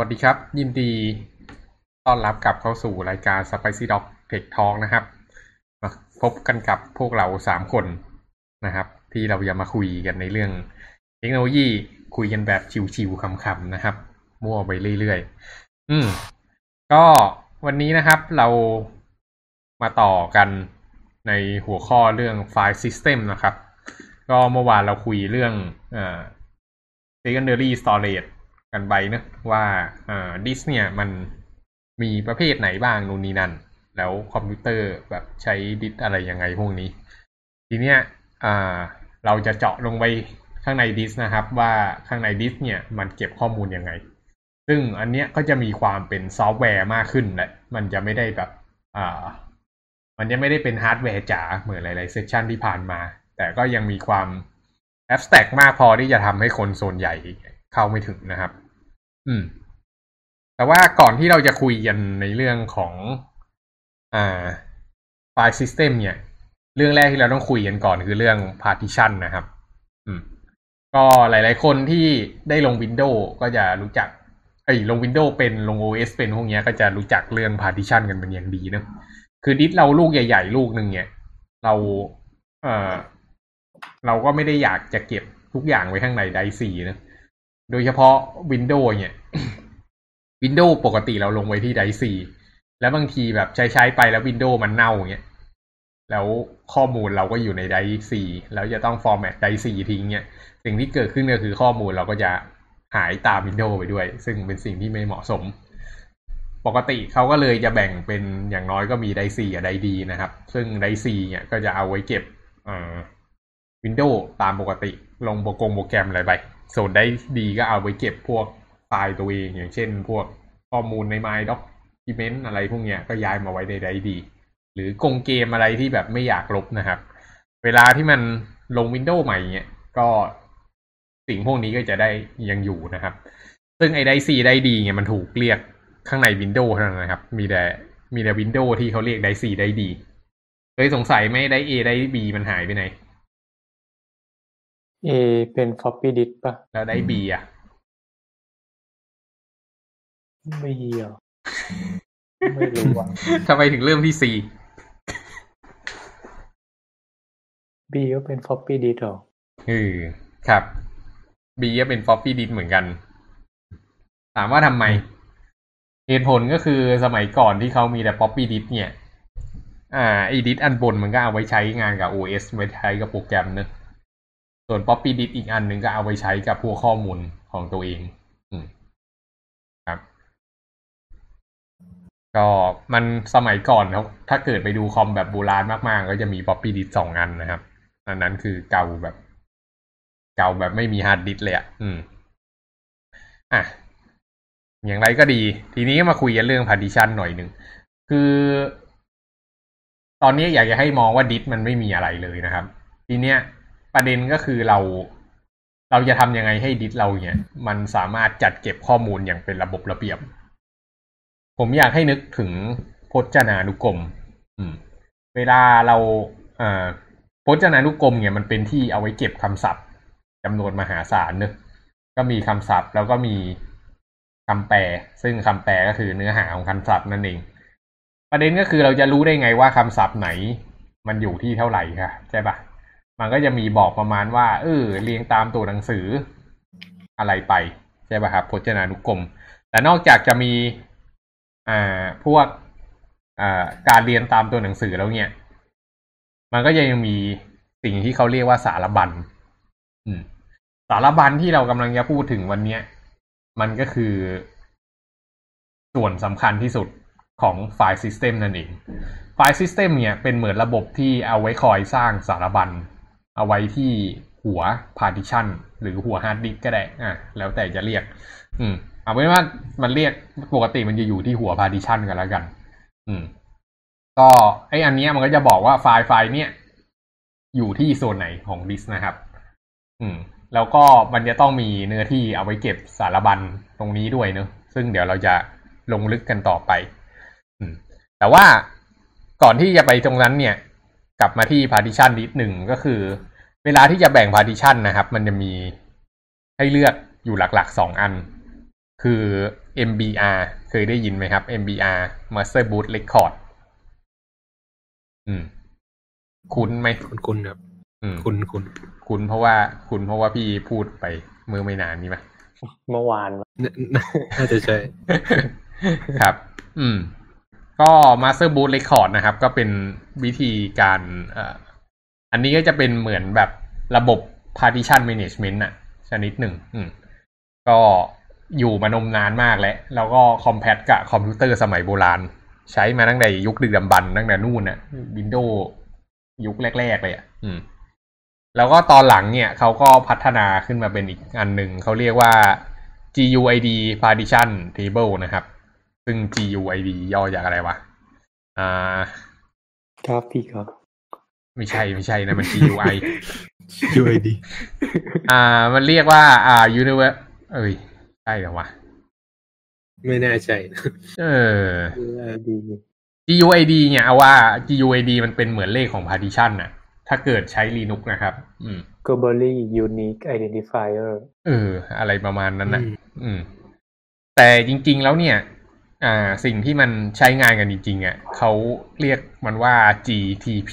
วัสดีครับ ยินดีต้อนรับกลับเข้าสู่รายการ Spicy Dog Tech Talk นะครับมาพบกันกับพวกเราสามคนนะครับ ที่เราจะมาคุยกันในเรื่องเทคโนโลยีคุยกันแบบชิวๆคำๆนะครับ มั่วไปเรื่อยๆ อืม ก็วันนี้นะครับเรามาต่อกันในหัวข้อเรื่องไฟล์ System นะครับ ก็เมื่อวานเราคุยเรื่องเอ่อ secondary storage กันไปนะว่าดิสเนี่ยมันมีประเภทไหนบ้างนู่นนี่นั่น แล้วคอมพิวเตอร์แบบใช้ดิสอะไรยังไงพวกนี้ ทีเนี้ยเราจะเจาะลงไปข้างในดิสนะครับ ว่าข้างในดิสเนี่ยมันเก็บข้อมูลยังไง ซึ่งอันเนี้ยก็จะมีความเป็นซอฟต์แวร์มากขึ้นแหละมันจะไม่ได้แบบอ่ามันจะไม่ได้เป็นฮาร์ดแวร์จ๋าเหมือนหลายๆ session ที่ผ่านมา แต่ก็ยังมีความแอบสแต็กมากพอที่จะทำให้คนส่วนใหญ่เข้าไม่ถึงนะครับ อืม แต่ว่าก่อนที่เราจะคุยกันในเรื่องของ อ่าไฟล์ซิสเต็มเนี่ย เรื่องแรกที่เราต้องคุยกันก่อนคือเรื่อง partition นะครับ อืม ก็หลาย ๆ คนที่ได้ลง Windows ก็จะรู้จักไอ้ลง Windows เป็นลง OS เป็นพวกเนี้ยก็จะรู้จักเรื่อง partition กันเป็นอย่างดีเนอะคือดิสเราลูกใหญ่ ๆ ลูกหนึ่งเนี่ย เรา เอ่อ เราก็ไม่ได้อยากจะเก็บทุกอย่างไว้ข้างในไดซีนะ โดยเฉพาะ Windows เนี่ย Windows ปกติเราลงไว้ที่ไดซีแล้วบางทีแบบใช้ใช้ไปแล้ว Windows มันเน่าเงี้ยแล้วข้อมูลเราก็อยู่ใน drive C แล้วจะต้อง format drive C ทิ้งเนี่ยสิ่งที่เกิดขึ้นก็คือข้อมูลเราก็จะหายตาม Windows ไปด้วย ซึ่งเป็นสิ่งที่ไม่เหมาะสม ปกติเขาก็เลยจะแบ่งเป็นอย่างน้อยก็มีไดซีกับไดดีนะครับ ซึ่งไดซีเนี่ยก็จะเอาไว้เก็บอ่า Windows ตามปกติลงโปรแกรมโปรแกรมอะไรไป ส่วนได้ดีก็เอาไว้เก็บพวกไฟล์ตัวเองอย่างเช่น พวกข้อมูลใน My Document อะไรพวกเนี้ยก็ย้ายมาไว้ในไดดี หรือกงเกมอะไรที่แบบไม่อยากลบนะครับ เวลาที่มันลง Windows ใหม่เนี่ยก็สิ่งพวกนี้ก็จะได้ยังอยู่นะครับ ซึ่งไอ้ไดซีไดดีเนี่ยมันถูกเรียกข้างใน Windows เท่านั้นนะครับ มีแต่มีแต่ Windows ที่เขาเรียกไดซีไดดีเคยสงสัยไหมได้ A ได้ B มันหายไปไหน เอเป็น floppy disk ปะแล้วได้ B อะไม่เหรอไม่รู้อะทำไมถึงเริ่มที่ C B ก็เป็น floppy disk เหรอเออครับ B ก็เป็น floppy disk เหมือนกัน ถามว่าทำไมเหตุผลก็คือสมัยก่อนที่เขามีแต่ floppy disk เนี่ย อ่าไอ้ดิสอันบนมันก็เอาไว้ใช้งานกับ OS ไว้ใช้กับโปรแกรมเนอะ ส่วน floppy disk อีกอันหนึ่งก็เอาไว้ใช้กับพวกข้อมูลของตัวเองอครับ ก็มันสมัยก่อนเขาถ้าเกิดไปดูคอมแบบโบราณมากๆ ก็จะมี floppy disk สองอันนะครับ อันนั้นคือเก่าแบบ เก่าแบบไม่มีฮาร์ดดิสก์เลยอะอืม อะ อย่างไรก็ดี ทีนี้มาคุยกันเรื่อง partition หน่อยหนึ่ง คือตอนนี้อยากจะให้มองว่าดิสมันไม่มีอะไรเลยนะครับ ทีเนี้ย ประเด็นก็คือเรา เราจะทำยังไงให้ดิสเราเนี่ย มันสามารถจัดเก็บข้อมูลอย่างเป็นระบบระเบียบ ผมอยากให้นึกถึงพจนานุกรมอืมเวลาเราอ่าพจนานุกรมเนี่ยมันเป็นที่เอาไว้เก็บคำศัพท์จำนวนมหาศาลเนอะก็มีคำศัพท์แล้วก็มีคำแปล ซึ่งคำแปลก็คือเนื้อหาของคำศัพท์นั่นเอง ประเด็นก็คือเราจะรู้ได้ไงว่าคำศัพท์ไหน มันอยู่ที่เท่าไหร่ค่ะใช่ปะ มันก็จะมีบอกประมาณว่า เออเรียงตามตัวหนังสืออะไรไป ใช่ป่ะครับพจนานุกรม แต่นอกจากจะมีอ่าพวกอ่าการเรียนตามตัวหนังสือแล้วเนี่ย มันก็ยังมีสิ่งที่เขาเรียกว่าสารบัญสารบัญที่เรากำลังจะพูดถึงวันนี้มันก็คือส่วนสำคัญที่สุดของ file system นั่นเอง file system เนี่ยเป็นเหมือนระบบที่เอาไว้คอยสร้างสารบัญ เอาไว้ที่หัว partition หรือหัวฮาร์ดดิสก์ก็ได้ อะ แล้วแต่จะเรียก อืม เอาเป็นว่ามันเรียกปกติมันจะอยู่ที่หัว partition กันแล้วกัน อืม ก็ไอ้อันนี้มันก็จะบอกว่าไฟล์ไฟล์เนี้ยอยู่ที่โซนไหนของดิสนะครับ อืม แล้วก็มันจะต้องมีเนื้อที่เอาไว้เก็บสารบัญตรงนี้ด้วยเนอะซึ่งเดี๋ยวเราจะลงลึกกันต่อไป อืม แต่ว่าก่อนที่จะไปตรงนั้นเนี่ย กลับมาที่ partition นิดหนึ่งก็คือ เวลาที่จะแบ่ง partition นะครับ มันจะมีให้เลือกอยู่หลักๆสองอัน คือ MBR เคยได้ยินไหมครับ MBR Master Boot Record อืม คุ้นไหมคุณคุณครับอืมคุณคุณคุ้นเพราะว่าคุ้นเพราะว่าพี่พูดไปเมื่อไม่นานนี้ไหมเมื่อวานน่าน่าน่าจะใช่ ครับ อืม ก็ Master Boot Record นะครับ ก็เป็นวิธีการออันนี้ก็จะเป็นเหมือนแบบระบบ partition management อะชนิดหนึ่งก็อยู่มานมนานมากแล้วแล้วก็คอมแพตกับคอมพิวเตอร์สมัยโบราณ ใช้มาตั้งแต่ยุคดึกดำบรรตั้งแต่นู่นน่ะวินโดว์ยุคแรก ๆ เลยอะอแล้วก็ตอนหลังเนี่ยเขาก็พัฒนาขึ้นมาเป็นอีกอันหนึ่ง เขาเรียกว่า GUID partition table นะครับ ซึ่ง GUID ย่อจากอะไรวะ อ่าครับพี่ครับ ไม่ใช่ไม่ใช่นะมัน GUI UID อ่า มันเรียกว่า อ่า universe เอ้ยใช่เหรอวะ ไม่แน่ใจเออดี GUID เนี่ยเอาว่า GUID มันเป็นเหมือนเลขของ partition น่ะ ถ้าเกิดใช้ Linux นะครับ อืม globally unique identifier เออ อะไรประมาณนั้นนะอืมอืมแต่จริง ๆ แล้วเนี่ย อ่าสิ่งที่มันใช้งานกันจริงๆอะเขาเรียกมันว่า GTP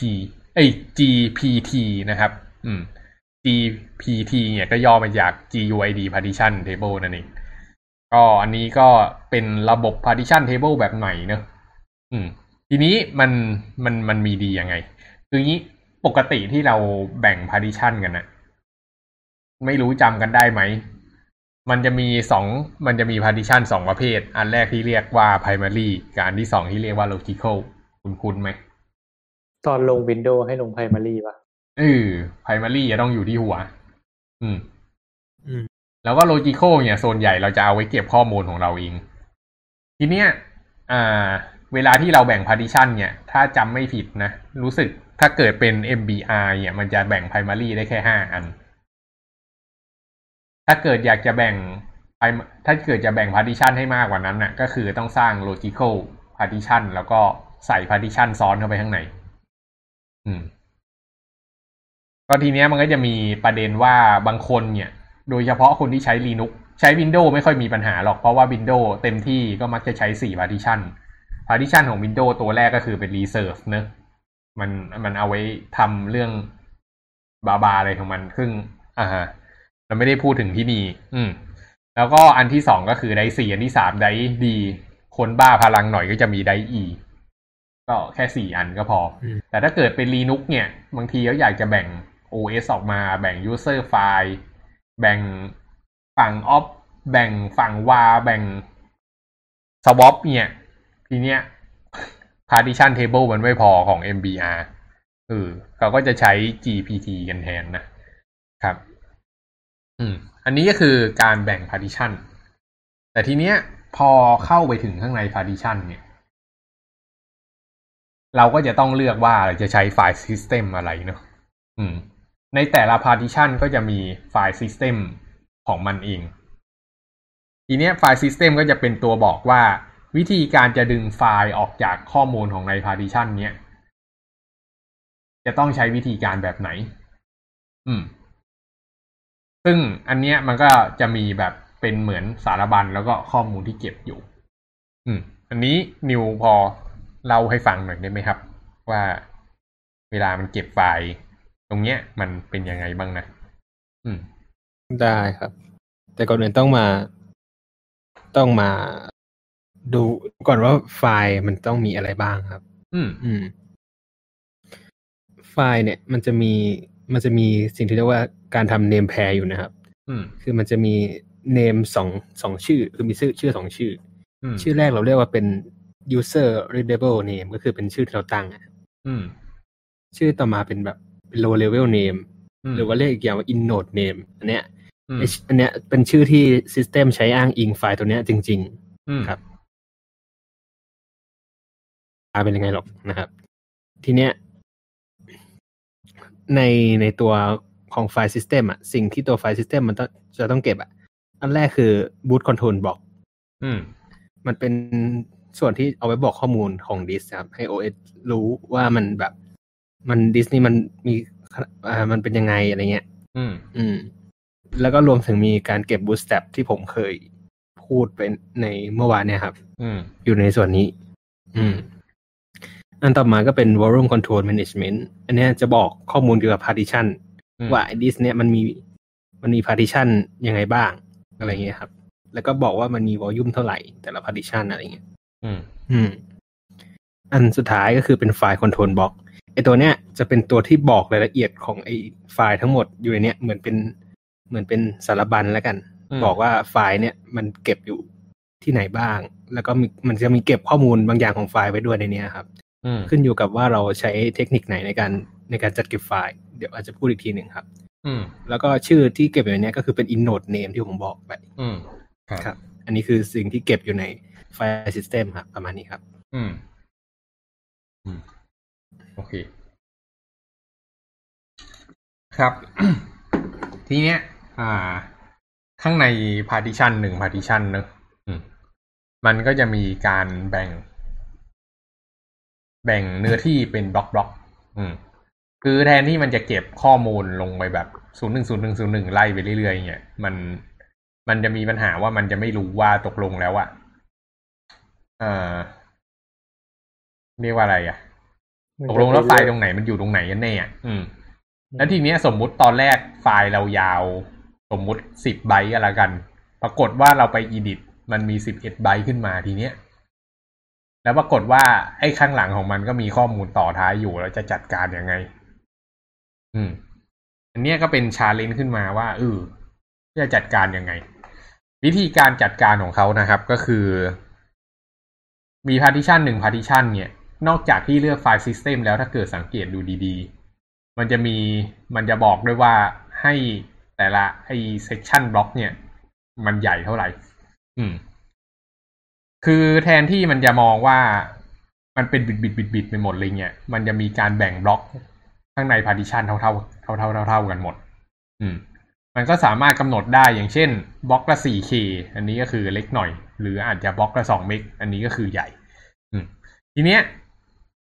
เอ้ย GPT นะครับ อืม GPT เนี่ยก็ย่อมาจาก GUID partition table นั่นเองก็อันนี้ก็เป็นระบบ partition table แบบใหม่เนอะอืม ทีนี้มันมันมันมีดียังไง คืองี้ปกติที่เราแบ่ง partition กันนะไม่รู้จำกันได้ไหม มันจะมีสองมันจะมี partition สองประเภท อันแรกที่เรียกว่า primary กับอันที่สองที่เรียกว่า logical คุณคุณไหม ตอนลง Windows ให้ลง primary ป่ะเออ primary จะต้องอยู่ที่หัว อืม อืม แล้วก็ logical เนี่ยส่วนใหญ่เราจะเอาไว้เก็บข้อมูลของเราเอง ทีเนี้ย อ่า เวลาที่เราแบ่ง partition เนี่ย ถ้าจำไม่ผิดนะ รู้สึกถ้าเกิดเป็น MBR เนี่ย มันจะแบ่ง primary ได้แค่ห้าอัน ถ้าเกิดอยากจะแบ่งถ้าเกิดจะแบ่ง partition ให้มากกว่านั้นน่ะ ก็คือต้องสร้าง logical partition แล้วก็ใส่ partition ซ้อนเข้าไปข้างใน อืม ก็ทีเนี้ยมันก็จะมีประเด็นว่าบางคนเนี่ย โดยเฉพาะคนที่ใช้ Linux ใช้ Windows ไม่ค่อยมีปัญหาหรอก เพราะว่า Windows เต็มที่ก็มักจะใช้ 4 partition partition ของ Windows ตัวแรกก็คือเป็น reserve เนอะมันมันเอาไว้ทำเรื่องบาบาอะไรของมันซึ่งอ่า ฮะเราไม่ได้พูดถึงที่นี่ อืม แล้วก็อันที่สองก็คือไดสี่อันที่สามไดดี คนบ้าพลังหน่อยก็จะมีไดอีก็แค่สี่อันก็พออืมแต่ถ้าเกิดเป็น Linux เนี่ย บางทีเขาอยากจะแบ่ง OS ออกมา แบ่ง user file แบ่งฝั่ง op แบ่งฝั่ง var แบ่ง swap เนี่ย ทีเนี้ย partition table มันไม่พอของ MBR เออเขาก็จะใช้ GPT กันแทนนะครับ อืมอันนี้ก็คือการแบ่ง partition แต่ทีเนี้ยพอเข้าไปถึงข้างใน partition เนี่ย เราก็จะต้องเลือกว่าจะใช้ไฟล์ system อะไรเนอะอืม ในแต่ละ partition ก็จะมีไฟล์ system ของมันเอง ทีเนี้ยไฟล์ system ก็จะเป็นตัวบอกว่าวิธีการจะดึงไฟล์ออกจากข้อมูลของใน partition เนี้ยจะต้องใช้วิธีการแบบไหน อืม ซึ่งอันเนี้ยมันก็จะมีแบบเป็นเหมือนสารบัญแล้วก็ข้อมูลที่เก็บอยู่ อืม อันนี้นิวพอเล่าให้ฟังหน่อยได้ไหมครับ ว่าเวลามันเก็บไฟล์ตรงเนี้ย มันเป็นยังไงบ้างนะอืม ได้ครับ แต่ก่อนอื่นต้องมา ต้องมาดูก่อนว่าไฟล์มันต้องมีอะไรบ้างครับ อืม อืม ไฟล์เนี่ย มันจะมี มันจะมีสิ่งที่เรียกว่าการทำ name pair อยู่นะครับอืมคือมันจะมี name สองสองชื่อ คือมีชื่อชื่อสองชื่ออืมชื่อแรกเราเรียกว่าเป็น user readable name ก็คือเป็นชื่อที่เราตั้งอะอืมชื่อต่อมาเป็นแบบ low level name มหรือว่าเรียกอีกอย่างว่า inode name อันเนี้ยอืมไอ้อันเนี้ยเป็นชื่อที่ system ใช้อ้างอิงไฟล์ตัวเนี้ยจริงอืมครับๆอาเป็นยังไงหรอกนะครับ ทีเนี้ย ในในตัวของไฟล์ system อะสิ่งที่ตัวไฟล์ system มันต้องจะต้องเก็บอะอันแรกคือ boot control block อืมมันเป็นส่วนที่เอาไว้บอกข้อมูลของดิสครับ ให้ OS รู้ว่ามันแบบ มันดิสนี่มันมีอ่ามันเป็นยังไงอะไรเงี้ย อืม อืม แล้วก็รวมถึงมีการเก็บ bootstrap ที่ผมเคยพูดไปในเมื่อวานเนี่ยครับ อืม อยู่ในส่วนนี้ อืม อันต่อมาก็เป็น volume control management อันเนี้ยจะบอกข้อมูลเกี่ยวกับ partition อืมว่าไอ้ดิสเนี่ยมันมีมันมี partition ยังไงบ้าง อะไรเงี้ยครับ แล้วก็บอกว่ามันมี volume เท่าไหร่ แต่ละ partition อะไรเงี้ยอืม อืม อันสุดท้ายก็คือเป็นไฟล์ control block ไอตัวเนี้ยจะเป็นตัวที่บอกรายละเอียดของไอไฟล์ทั้งหมดอยู่ในเนี้ยเหมือนเป็นเหมือนเป็นสารบัญแล้วกันอืมบอกว่าไฟล์เนี่ยมันเก็บอยู่ที่ไหนบ้าง แล้วก็มีมันจะมีเก็บข้อมูลบางอย่างของไฟล์ไว้ด้วยในเนี้ยครับอืม ขึ้นอยู่กับว่าเราใช้เทคนิคไหนในการในการจัดเก็บไฟล์ เดี๋ยวอาจจะพูดอีกทีหนึ่งครับ อืมแล้วก็ชื่อที่เก็บอยู่ในเนี้ยก็คือเป็น inode name ที่ผมบอกไปอืมครับครับ อันนี้คือสิ่งที่เก็บอยู่ในไฟล์ system ครับ ประมาณนี้ครับ อืม อืม โอเค ครับ ทีเนี้ย อ่า ข้างใน partition หนึ่ง partition เนอะอืมมันก็จะมีการแบ่ง แบ่งเนื้อที่เป็นบล็อกบล็อกอืม คือแทนที่มันจะเก็บข้อมูลลงไปแบบศูนย์หนึ่งศูนย์หนึ่งศูนย์หนึ่งไล่ไปเรื่อยๆเงี้ยมันมันจะมีปัญหาว่ามันจะไม่รู้ว่าตกลงแล้วอะเอ่อเรียกว่าอะไรอะตกลงแล้วไฟล์ตรงไหนมันอยู่ตรงไหนกันแน่อะอืม แล้วทีเนี้ยสมมุติตอนแรกไฟล์เรายาว สมมุติสิบไบต์อะไรกัน ปรากฏว่าเราไป edit มันมีสิบเอ็ดไบต์ขึ้นมาทีเนี้ย แล้วปรากฏว่าไอ้ข้างหลังของมันก็มีข้อมูลต่อท้ายอยู่แล้วจะจัดการยังไง อืม อันเนี้ยก็เป็น challenge ขึ้นมาว่าเออจะจัดการยังไง วิธีการจัดการของเขานะครับ ก็คือ มี partition หนึ่ง partition เนี่ย นอกจากที่เลือกไฟล์ system แล้วถ้าเกิดสังเกตดูดีๆ มันจะมีมันจะบอกด้วยว่าให้แต่ละไอ้ section block เนี่ย มันใหญ่เท่าไหร่ อืม คือแทนที่มันจะมองว่ามันเป็นบิดบิดบิดบิดไปหมดเลยเนี่ยมันจะมีการแบ่งบล็อกข้างใน partition เท่าเท่าเท่าเท่าเท่าเท่ากันหมด อืม มันก็สามารถกำหนดได้อย่างเช่นบล็อกละ 4K อันนี้ก็คือเล็กหน่อย หรืออาจจะบล็อกละ2 meg อันนี้ก็คือใหญ่ อืม ทีเนี้ย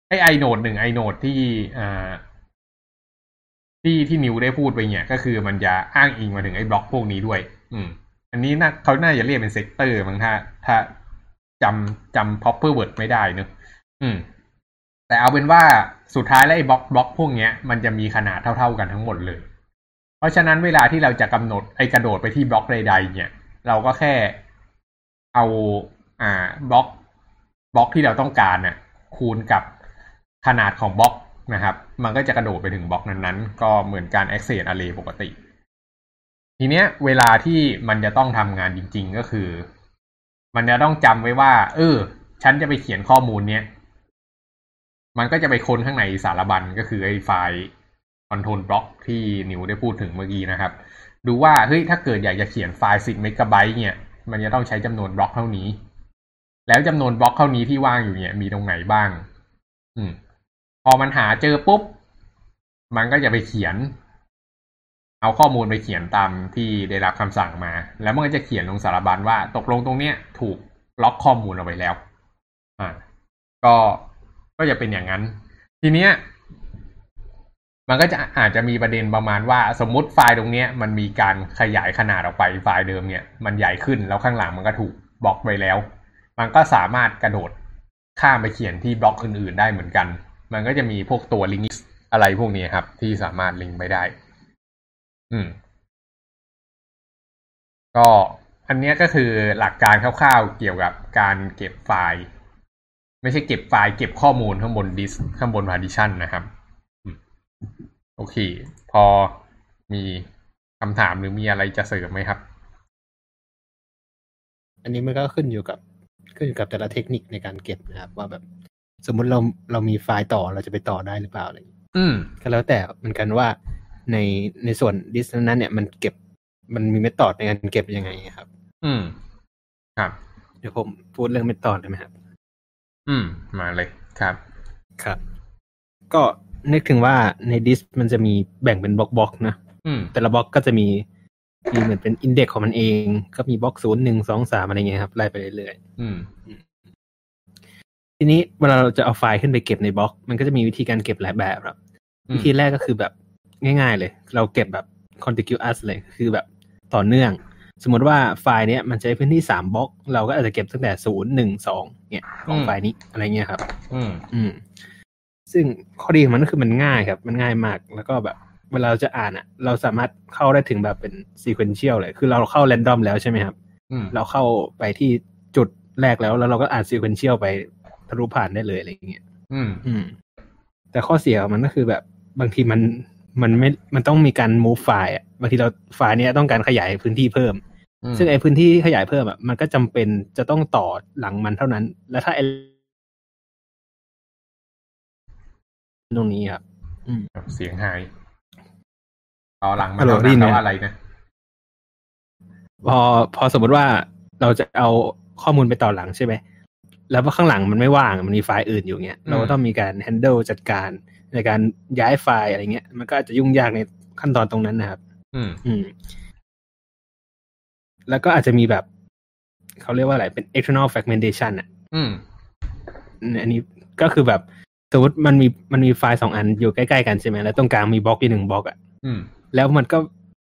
ไอ inode หนึ่ง inode ที่อ่าที่ที่นิวได้พูดไปเนี่ยก็คือมันจะอ้างอิงมาถึงไอ้บล็อกพวกนี้ด้วย อืม อันนี้น่าเขาน่าจะเรียกเป็น sector มั้งถ้าถ้า จำจำ proper word ไม่ได้เนอะอืม แต่เอาเป็นว่าสุดท้ายแล้วไอ้บล็อกบล็อกพวกเนี้ยมันจะมีขนาดเท่า ๆกันทั้งหมดเลย เพราะฉะนั้นเวลาที่เราจะกำหนดไอ้กระโดดไปที่บล็อกใดๆเนี่ย เราก็แค่เอาอ่าบล็อกบล็อกที่เราต้องการน่ะ คูณกับขนาดของบล็อกนะครับ มันก็จะกระโดดไปถึงบล็อกนั้นๆ ก็เหมือนการ access array ปกติ ทีเนี้ยเวลาที่มันจะต้องทำงานจริง ๆ ก็คือ มันจะต้องจำไว้ว่า เออ ฉันจะไปเขียนข้อมูลเนี้ย มันก็จะไปค้นข้างในสารบัญก็คือไอ้ไฟล์ control block ที่นิวได้พูดถึงเมื่อกี้นะครับ ดูว่าเฮ้ยถ้าเกิดอยากจะเขียนไฟล์10เมกะไบต์เนี่ย มันจะต้องใช้จำนวนบล็อกเท่านี้ แล้วจำนวนบล็อกเท่านี้ที่ว่างอยู่เนี่ย มีตรงไหนบ้าง อืม พอมันหาเจอปุ๊บ มันก็จะไปเขียน เอาข้อมูลไปเขียนตามที่ได้รับคำสั่งมา แล้วมันก็จะเขียนลงสารบัญว่าตกลงตรงเนี้ยถูกล็อกข้อมูลเอาไว้แล้ว อ่า ก็ก็จะเป็นอย่างนั้น ทีเนี้ย มันก็จะอาจจะมีประเด็นประมาณว่า สมมุติไฟล์ตรงเนี้ย มันมีการขยายขนาดออกไปไฟล์เดิมเนี่ย มันใหญ่ขึ้นแล้วข้างหลังมันก็ถูกบล็อกไปแล้ว มันก็สามารถกระโดดข้ามไปเขียนที่บล็อกอื่น ๆ ได้เหมือนกัน มันก็จะมีพวกตัวลิงก์อะไรพวกนี้ครับ ที่สามารถลิงก์ไปได้ อืม ก็อันเนี้ยก็คือหลักการคร่าวๆเกี่ยวกับการเก็บไฟล์ ไม่ใช่เก็บไฟล์เก็บข้อมูลข้างบนดิสข้างบน partition นะครับอืมโอเค พอมีคำถามหรือมีอะไรจะเสริมไหมครับ อันนี้มันก็ขึ้นอยู่กับขึ้นอยู่กับแต่ละเทคนิคในการเก็บนะครับ ว่าแบบสมมุติเราเรามีไฟล์ต่อเราจะไปต่อได้หรือเปล่าอะไรอย่างเงี้ยอืม ก็แล้วแต่เหมือนกันว่า ในในส่วนดิสนั้นเนี่ยมันเก็บมันมี method ในการเก็บยังไงครับ อืม ครับ เดี๋ยวผมพูดเรื่อง method ได้ไหมครับ อืม มาเลยครับ ครับ ก็นึกถึงว่าในดิสมันจะมีแบ่งเป็นบล็อกบล็อกๆนะอืมแต่ละบล็อกก็จะมีมีเหมือนเป็น index ของมันเอง ก็มีบล็อกศูนย์หนึ่งสองสามอะไรเงี้ยครับไล่ไปเรื่อยอืมๆทีนี้เวลาเราจะเอาไฟล์ขึ้นไปเก็บในบล็อก มันก็จะมีวิธีการเก็บหลายแบบครับอืมวิธีแรกก็คือแบบ ง่ายๆเลย เราเก็บแบบ contiguous เลย คือแบบต่อเนื่อง สมมติว่าไฟล์เนี้ยมันใช้พื้นที่สามบล็อก เราก็อาจจะเก็บตั้งแต่ศูนย์หนึ่งสองเนี่ยของไฟล์นี้อะไรเงี้ยครับ อืมอืม ซึ่งข้อดีของมันก็คือมันง่ายครับ มันง่ายมาก แล้วก็แบบเวลาเราจะอ่านอะ เราสามารถเข้าได้ถึงแบบเป็น sequential เลย คือเราเข้า random แล้วใช่ไหมครับอืมเราเข้าไปที่จุดแรกแล้ว แล้วเราก็อ่าน sequential ไปทะลุผ่านได้เลยอะไรอย่างเงี้ยอืม อืม แต่ข้อเสียของมันก็คือแบบบางทีมัน มันไม่มันต้องมีการ move ไฟล์อะบางทีเราไฟล์เนี้ยต้องการขยายพื้นที่เพิ่มอืมซึ่งไอ้พื้นที่ขยายเพิ่มอะมันก็จำเป็นจะต้องต่อหลังมันเท่านั้น แล้วถ้าไอ้ตรงนี้ครับเสียงหายต่อหลังมาฮัลโหลแล้วได้ยินไหมแล้วอะไรนะพอพอสมมติว่าเราจะเอาข้อมูลไปต่อหลังใช่ไหมแล้วว่าข้างหลังมันไม่ว่างมันมีไฟล์อื่นอยู่เงี้ย เราก็ต้องมีการ handle จัดการ ในการย้ายไฟล์อะไรเงี้ย มันก็อาจจะยุ่งยากในขั้นตอนตรงนั้นนะครับ อืม อืม แล้วก็อาจจะมีแบบ เขาเรียกว่าอะไร เป็น external fragmentation อะ อืม อันนี้ก็คือแบบสมมติมันมีมันมีไฟล์สองอันอยู่ใกล้ๆกันใช่ไหมแล้วตรงกลางมีบล็อกอยู่หนึ่งบล็อกอะอืมแล้วมันก็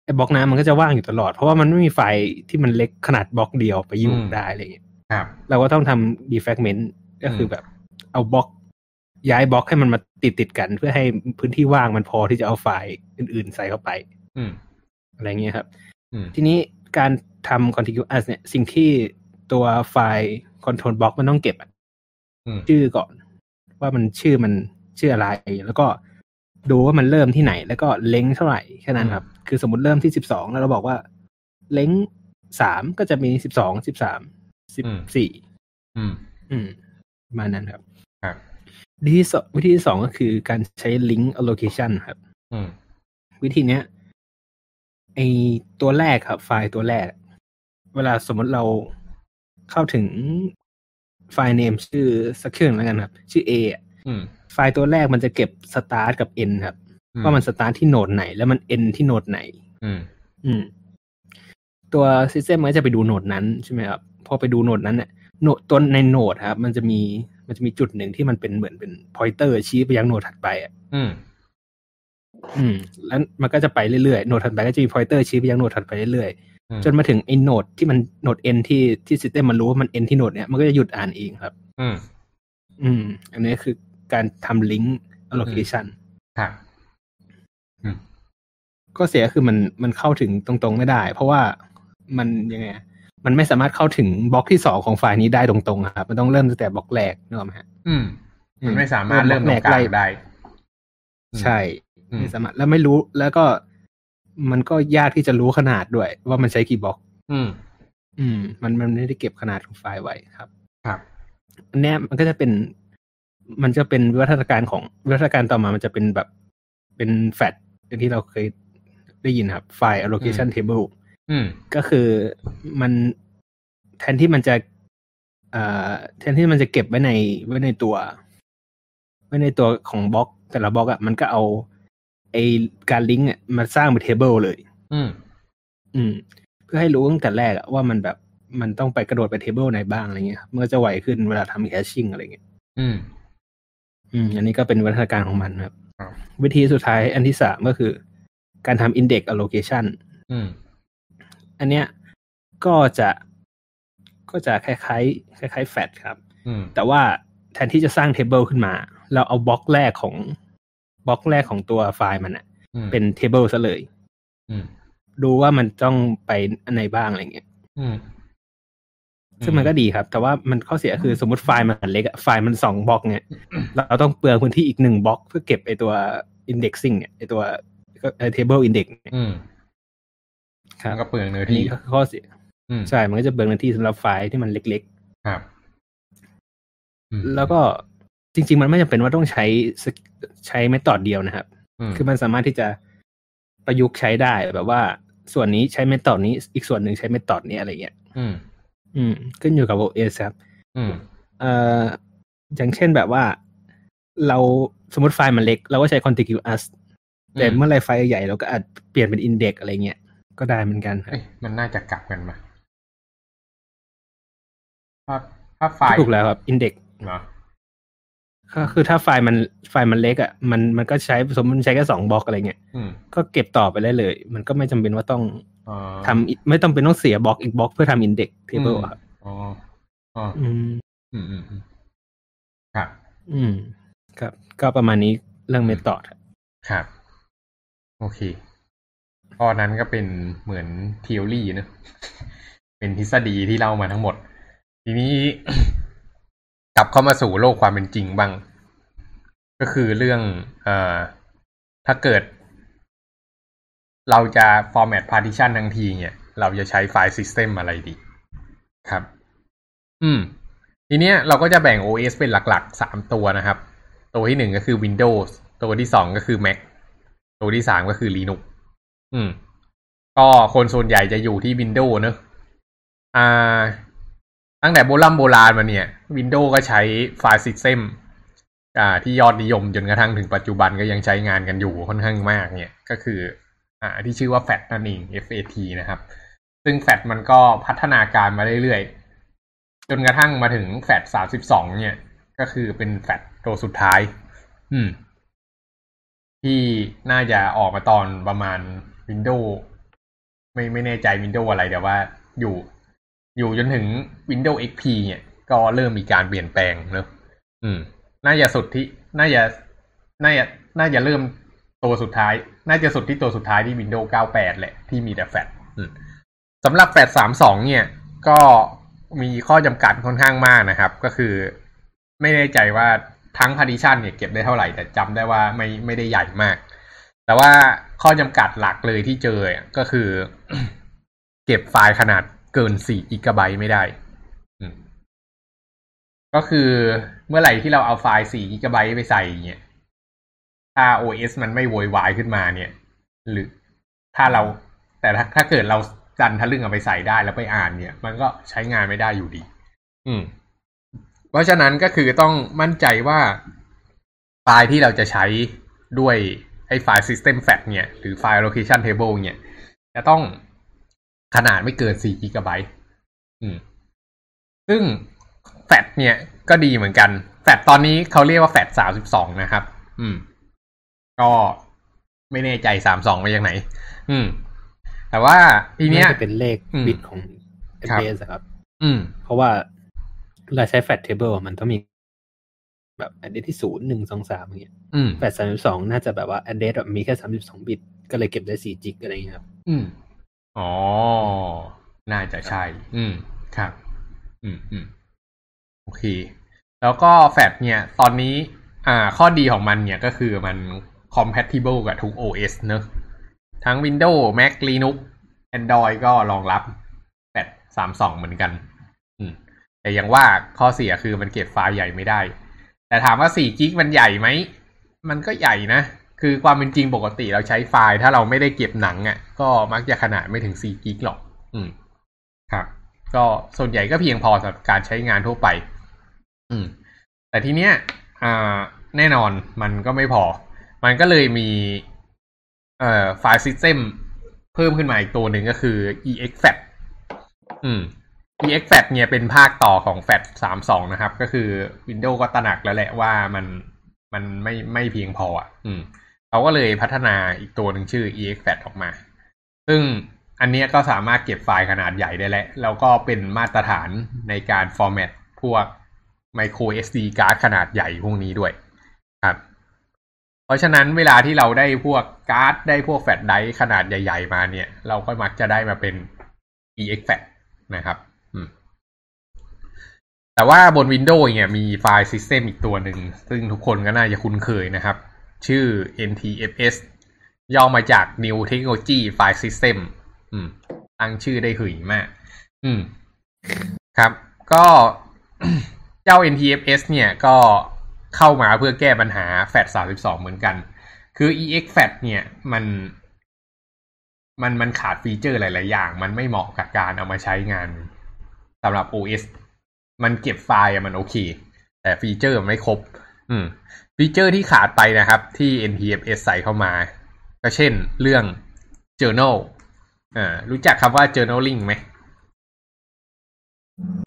ไอ้บล็อกน้ำมันก็จะว่างอยู่ตลอด เพราะว่ามันไม่มีไฟล์ที่มันเล็กขนาดบล็อกเดียวไปอยู่อืมได้อะไรเงี้ยครับเราก็ต้องทำ defragment ก็คือแบบเอาบล็อก ย้ายบล็อกให้มันมาติดติดๆกัน เพื่อให้พื้นที่ว่างมันพอที่จะเอาไฟล์อื่น ๆ ใส่เข้าไปอืมอะไรเงี้ยครับอืมทีนี้การทำ contiguous เนี่ย สิ่งที่ตัวไฟล์ control block มันต้องเก็บอะอืมชื่อก่อน ว่ามันชื่อมันชื่ออะไร แล้วก็ดูว่ามันเริ่มที่ไหน แล้วก็เล้งเท่าไหร่แค่นั้นครับ คือสมมติเริ่มที่สิบสองแล้วเราบอกว่า เล้งสามก็จะมีสิบสองสิบสามสิบสี่อืมอืมประมาณนั้นครับครับ วิธีที่สองวิธีที่สองก็คือการใช้ link allocation ครับอืมวิธีเนี้ยไอตัวแรกครับ ไฟล์ตัวแรก เวลาสมมติเราเข้าถึงไฟล์ name ชื่อสักเครื่องแล้วกันครับ ชื่อ A อะอืมไฟล์ตัวแรกมันจะเก็บ start กับ end ครับอืว่ามัน start ที่โหนดไหน แล้วมัน end ที่โหนดไหน อืม อืม ตัว system มันก็จะไปดูโหนดนั้นใช่ไหมครับพอไปดูโหนดนั้นเนี่ยโหนดตัวในโหนดครับ มันจะมี มันจะมีจุดหนึ่งที่มันเป็นเหมือนเป็น pointer ชี้ไปยังโหนดถัดไปอะอืม อืม แล้วมันก็จะไปเรื่อยๆโหนดถัดไปก็จะมี pointer ชี้ไปยังโหนดถัดไปเรื่อยอืมๆจนมาถึงไอ้โหนดที่มันโหนด end ที่ที่ system มันรู้ว่ามัน end ที่โหนดเนี้ยมันก็จะหยุดอ่านเองครับ อืม อืม อันนี้คือการทำ link allocation ครับก็เสียคือมันมันเข้าถึงตรงๆไม่ได้ เพราะว่ามันยังไงอะ มันไม่สามารถเข้าถึงบล็อกที่สองของไฟล์นี้ได้ตรงๆครับ มันต้องเริ่มตั้งแต่บล็อกแรกนึกออกไหมฮะอืม มันไม่สามารถเริ่มตรงกลางได้ ใช่อืมไม่สามารถแล้วไม่รู้แล้วก็มันก็ยากที่จะรู้ขนาดด้วย ว่ามันใช้กี่บล็อก อืม อืม มันมันไม่ได้เก็บขนาดของไฟล์ไว้ครับ ครับอันเนี้ยมันก็จะเป็น มันจะเป็นวิวัฒนาการของวิวัฒนาการต่อมามันจะเป็นแบบเป็นแฟตอย่างที่เราเคยได้ยินครับไฟล์ allocation table อืม ก็คือมันแทนที่มันจะเอ่อแทนที่มันจะเก็บไว้ในไว้ในตัว ไว้ในตัวของบล็อก แต่ละบล็อกอะมันก็เอาไอ้การลิงก์อะมาสร้างเป็น table เลย อืม อืม เพื่อให้รู้ตั้งแต่แรกอะว่ามันแบบมันต้องไปกระโดดไป table ไหนบ้างอะไรเงี้ยครับมันก็จะไวขึ้นเวลาทำ caching อะไรเงี้ย อืม อืม อันนี้ก็เป็นวิวัฒนาการของมันครับครับ วิธีสุดท้ายอันที่สามก็คือ การทำ index allocation อืม อันเนี้ยก็จะก็จะคล้ายๆคล้ายๆ FAT ครับอืมแต่ว่าแทนที่จะสร้าง table ขึ้นมา เราเอาบล็อกแรกของบล็อกแรกของตัวไฟล์มันอะอืมเป็น table ซะเลยอืมดูว่ามันต้องไปอันไหนบ้างอะไรเงี้ยอืมซึ่งมันก็ดีครับ แต่ว่ามันข้อเสียคือสมมติไฟล์มันเล็กอะไฟล์มันสองบล็อกเนี่ยเราต้องเปลืองพื้นที่อีกหนึ่งบล็อกเพื่อเก็บไอตัว indexing เนี่ยไอตัวเอ่อ table index เนี่ยอื มครับมันก็เปลืองเนื้ออันที่นี้ก็คือข้อเสียอืมใช่ มันก็จะเปลืองพื้นที่สำหรับไฟล์ที่มันเล็กครับอืมๆแล้วก็จริง ๆ มันไม่จำเป็นว่าต้องใช้สกใช้เมธอดเดียวนะครับมคือมันสามารถที่จะประยุกต์ใช้ได้แบบว่า ส่วนนี้ใช้เมธอดนี้ อีกส่วนหนึ่งใช้เมธอดนี้อะไรเงี้ย อืม อืม ขึ้นอยู่กับ OS ครับ อืม เอ่อ อย่างเช่นแบบว่าเราสมมติไฟล์มันเล็ก เราก็ใช้ contiguous แต่เมื่อไรไฟล์ใหญ่เราก็อาจเปลี่ยนเป็น index อะไรเงี้ย ก็ได้เหมือนกันครับเอ้ยมันน่าจะกลับกันมาถ้าถ้าไฟล์ถูกแล้วครับ index เหรอก็คือถ้าไฟล์มันไฟล์มันเล็กอะมันมันก็ใช้สมมติมันใช้แค่สองบล็อกอะไรเงี้ยอืมก็เก็บต่อไปได้เลย มันก็ไม่จำเป็นว่าต้องอ๋อทำไม่ต้องเป็นต้องเสียบล็อกอีกบล็อกเพื่อทำ index table ครับอ๋ออ๋ออืมอืมอืมอืมครับ อืม ครับ ก็ประมาณนี้เรื่องเมธอดครับ โอเค ข้อนั้นก็เป็นเหมือนท h e o รีนะเป็นทฤษฎีที่เล่ามาทั้งหมด ทีนี้กลับเข้ามาสู่โลกความเป็นจริงบ้าง ก็คือเรื่องเอ่อถ้าเกิด เราจะ format partition ทั้งทีเนี่ย เราจะใช้ไฟล์ system อะไรดีครับ อืม ทีเนี้ยเราก็จะแบ่ง OS เป็นหลักๆสามตัวนะครับ ตัวที่หนึ่งก็คือ Windows ตัวที่สองก็คือ Mac ตัวที่สามก็คือ Linux อืม ก็คนส่วนใหญ่จะอยู่ที่ Windows เนอะอ่า ตั้งแต่โบราณโบราณมาเนี่ย Windows ก็ใช้ไฟล์ System อ่า ที่ยอดนิยมจนกระทั่งถึงปัจจุบันก็ยังใช้งานกันอยู่ค่อนข้างมาก เนี่ย ก็คือ อ่า ที่ชื่อว่า FAT นั่นเอง FAT นะครับ ซึ่ง FAT มันก็พัฒนาการมาเรื่อยๆ จนกระทั่งมาถึง FAT สามสิบสองเนี่ย ก็คือเป็น FAT ตัวสุดท้าย อืม ที่น่าจะออกมาตอนประมาณ Windows ไม่ไม่แน่ใจ Windows อะไรแต่ว่าอยู่ อยู่จนถึง Windows XP เนี่ยก็เริ่มมีการเปลี่ยนแปลงเนอะอืม น่าจะสุดที่ น่าจะ น่าจะ น่าจะเริ่มตัวสุดท้าย น่าจะสุดที่ตัวสุดท้ายที่ Windows 98 แหละ ที่มีแต่แฟลชอืมสำหรับแฟลช32 เนี่ย ก็มีข้อจำกัดค่อนข้างมากนะครับ ก็คือไม่แน่ใจว่าทั้ง partition เนี่ยเก็บได้เท่าไหร่ แต่จำได้ว่าไม่ไม่ได้ใหญ่มาก แต่ว่าข้อจำกัดหลักเลยที่เจอก็คือ เก็บไฟล์ขนาดเกิน4กิกะไบต์ไม่ได้ ก็คือเมื่อไหร่ที่เราเอาไฟล์4กิกะไบต์ไปใส่เนี่ยถ้า OS มันไม่โวยวายขึ้นมาเนี่ย หรือถ้าเราแต่ถ้าถ้าเกิดเราจันทะลึ่งเอาไปใส่ได้แล้วไปอ่านเนี่ย มันก็ใช้งานไม่ได้อยู่ดี อืม เพราะฉะนั้นก็คือต้องมั่นใจว่าไฟล์ที่เราจะใช้ด้วย ไอ้ไฟล์ system fat เนี่ย หรือไฟล์ location table เนี่ย จะต้องขนาดไม่เกิน4 g b อืม ซึ่งแฟตเนี่ยก็ดีเหมือนกัน แฟตตอนนี้เขาเรียกว่าแฟต32นะครับ อืม ก็ไม่แน่ใจ32มาจากไหน อืม แต่ว่าทีเนี้ยน่าจะเป็นเลขอืมบิตของครับ MBS อะครับ อืม เพราะว่าเราใช้ fat table อะมันต้องมี แบบ address ที่ศูนย์หนึ่งสองสามอย่างเงี้ยอืม fat สามสิบสองน่าจะแบบว่า address แบบมีแค่สามสิบสองบิต ก็เลยเก็บได้สี่จิกอะไรอย่างเงี้ยครับ อืมอ๋อ น่าจะใช่ อืม ครับ อืมอืมโอเค แล้วก็แฟดเนี่ย ตอนนี้ อ่า ข้อดีของมันเนี่ยก็คือมัน compatible กับทุก OS เนอะทั้ง Windows Mac Linux Android ก็รองรับแฟดสามสองเหมือนกัน อืม แต่ยังว่าข้อเสียคือมันเก็บไฟล์ใหญ่ไม่ได้ แต่ถามว่าสี่กิกมันใหญ่ไหม มันก็ใหญ่นะ คือความเป็นจริงปกติเราใช้ไฟล์ ถ้าเราไม่ได้เก็บหนังอะ่ะ ก็มักจะขนาดไม่ถึงสี่กิกหรอก อืม ครับ ก็ส่วนใหญ่ก็เพียงพอสำหรับการใช้งานทั่วไป อืม แต่ทีเนี้ย อ่า แน่นอนมันก็ไม่พอ มันก็เลยมี เอ่อ ไฟล์ system เพิ่มขึ้นมาอีกตัวหนึ่งก็คือ exFAT อืม exFAT เนี่ยเป็นภาคต่อของ FAT 32 นะครับ ก็คือ Windows ก็ตระหนักแล้วแหละว่ามันมันไม่ไม่เพียงพออะ อืมเขาก็เลยพัฒนาอีกตัวหนึ่งชื่อ exFAT ออกมา ซึ่งอันนี้ก็สามารถเก็บไฟล์ขนาดใหญ่ได้แล้ว แล้วก็เป็นมาตรฐานในการ format พวก micro SD card ขนาดใหญ่พวกนี้ด้วยครับ เพราะฉะนั้นเวลาที่เราได้พวกการ์ดได้พวกแฟลชไดร์ขนาดใหญ่ ๆ มาเนี่ย เราก็มักจะได้มาเป็น exFAT นะครับ แต่ว่าบน Windows เนี่ยมีไฟล์ System อีกตัวหนึ่ง ซึ่งทุกคนก็น่าจะคุ้นเคยนะครับ ชื่อ NTFS ย่อมาจาก New Technology File System อืมตั้งชื่อได้หึยมาก อืม ครับ ก็เจ้า NTFS เนี่ยก็เข้ามาเพื่อแก้ปัญหา FAT 32 เหมือนกัน คือ EXFAT เนี่ยมัน มันมันขาดฟีเจอร์หลาย ๆ อย่าง มันไม่เหมาะกับการเอามาใช้งานสำหรับ OS มันเก็บไฟล์อะมันโอเค แต่ฟีเจอร์มันไม่ครบ อืม ฟีเจอร์ที่ขาดไปนะครับ ที่ NTFS ใส่เข้ามา ก็เช่นเรื่อง journal อ่ารู้จักคำว่า journaling ไหม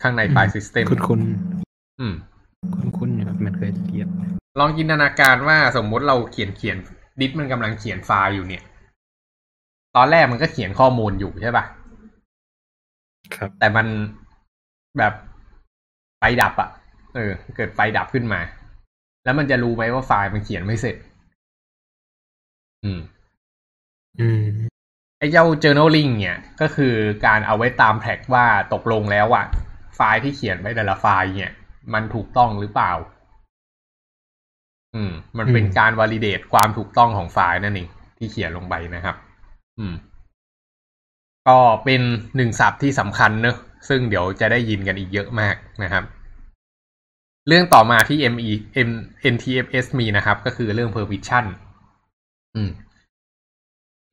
ข้างในไฟล์ system คุณคุณอืม คุณคุณอยู่ครับมันเคยเรียนลองจินตนาการว่าสมมติเราเขียนเขียนดิสมันกำลังเขียนไฟล์อยู่เนี่ย ตอนแรกมันก็เขียนข้อมูลอยู่ใช่ปะครับ แต่มันแบบไฟดับอะ่ะ เออ เกิดไฟดับขึ้นมา แล้วมันจะรู้ไหมว่าไฟล์มันเขียนไม่เสร็จ อืม อืมไอ้เจ้า journaling เนี่ย ก็คือการเอาไว้ตามแท็กว่าตกลงแล้วอะไฟล์ที่เขียนไว้แต่ละไฟล์เนี่ย มันถูกต้องหรือเปล่า อืม มันเป็นอืมการ validate ความถูกต้องของไฟล์นั่นเองที่เขียนลงไปนะครับ อืม ก็เป็นหนึ่งศัพท์ที่สำคัญเนอะ ซึ่งเดี๋ยวจะได้ยินกันอีกเยอะมากนะครับ เรื่องต่อมาที่ ME M NTFS มีนะครับ ก็คือเรื่อง permission อืม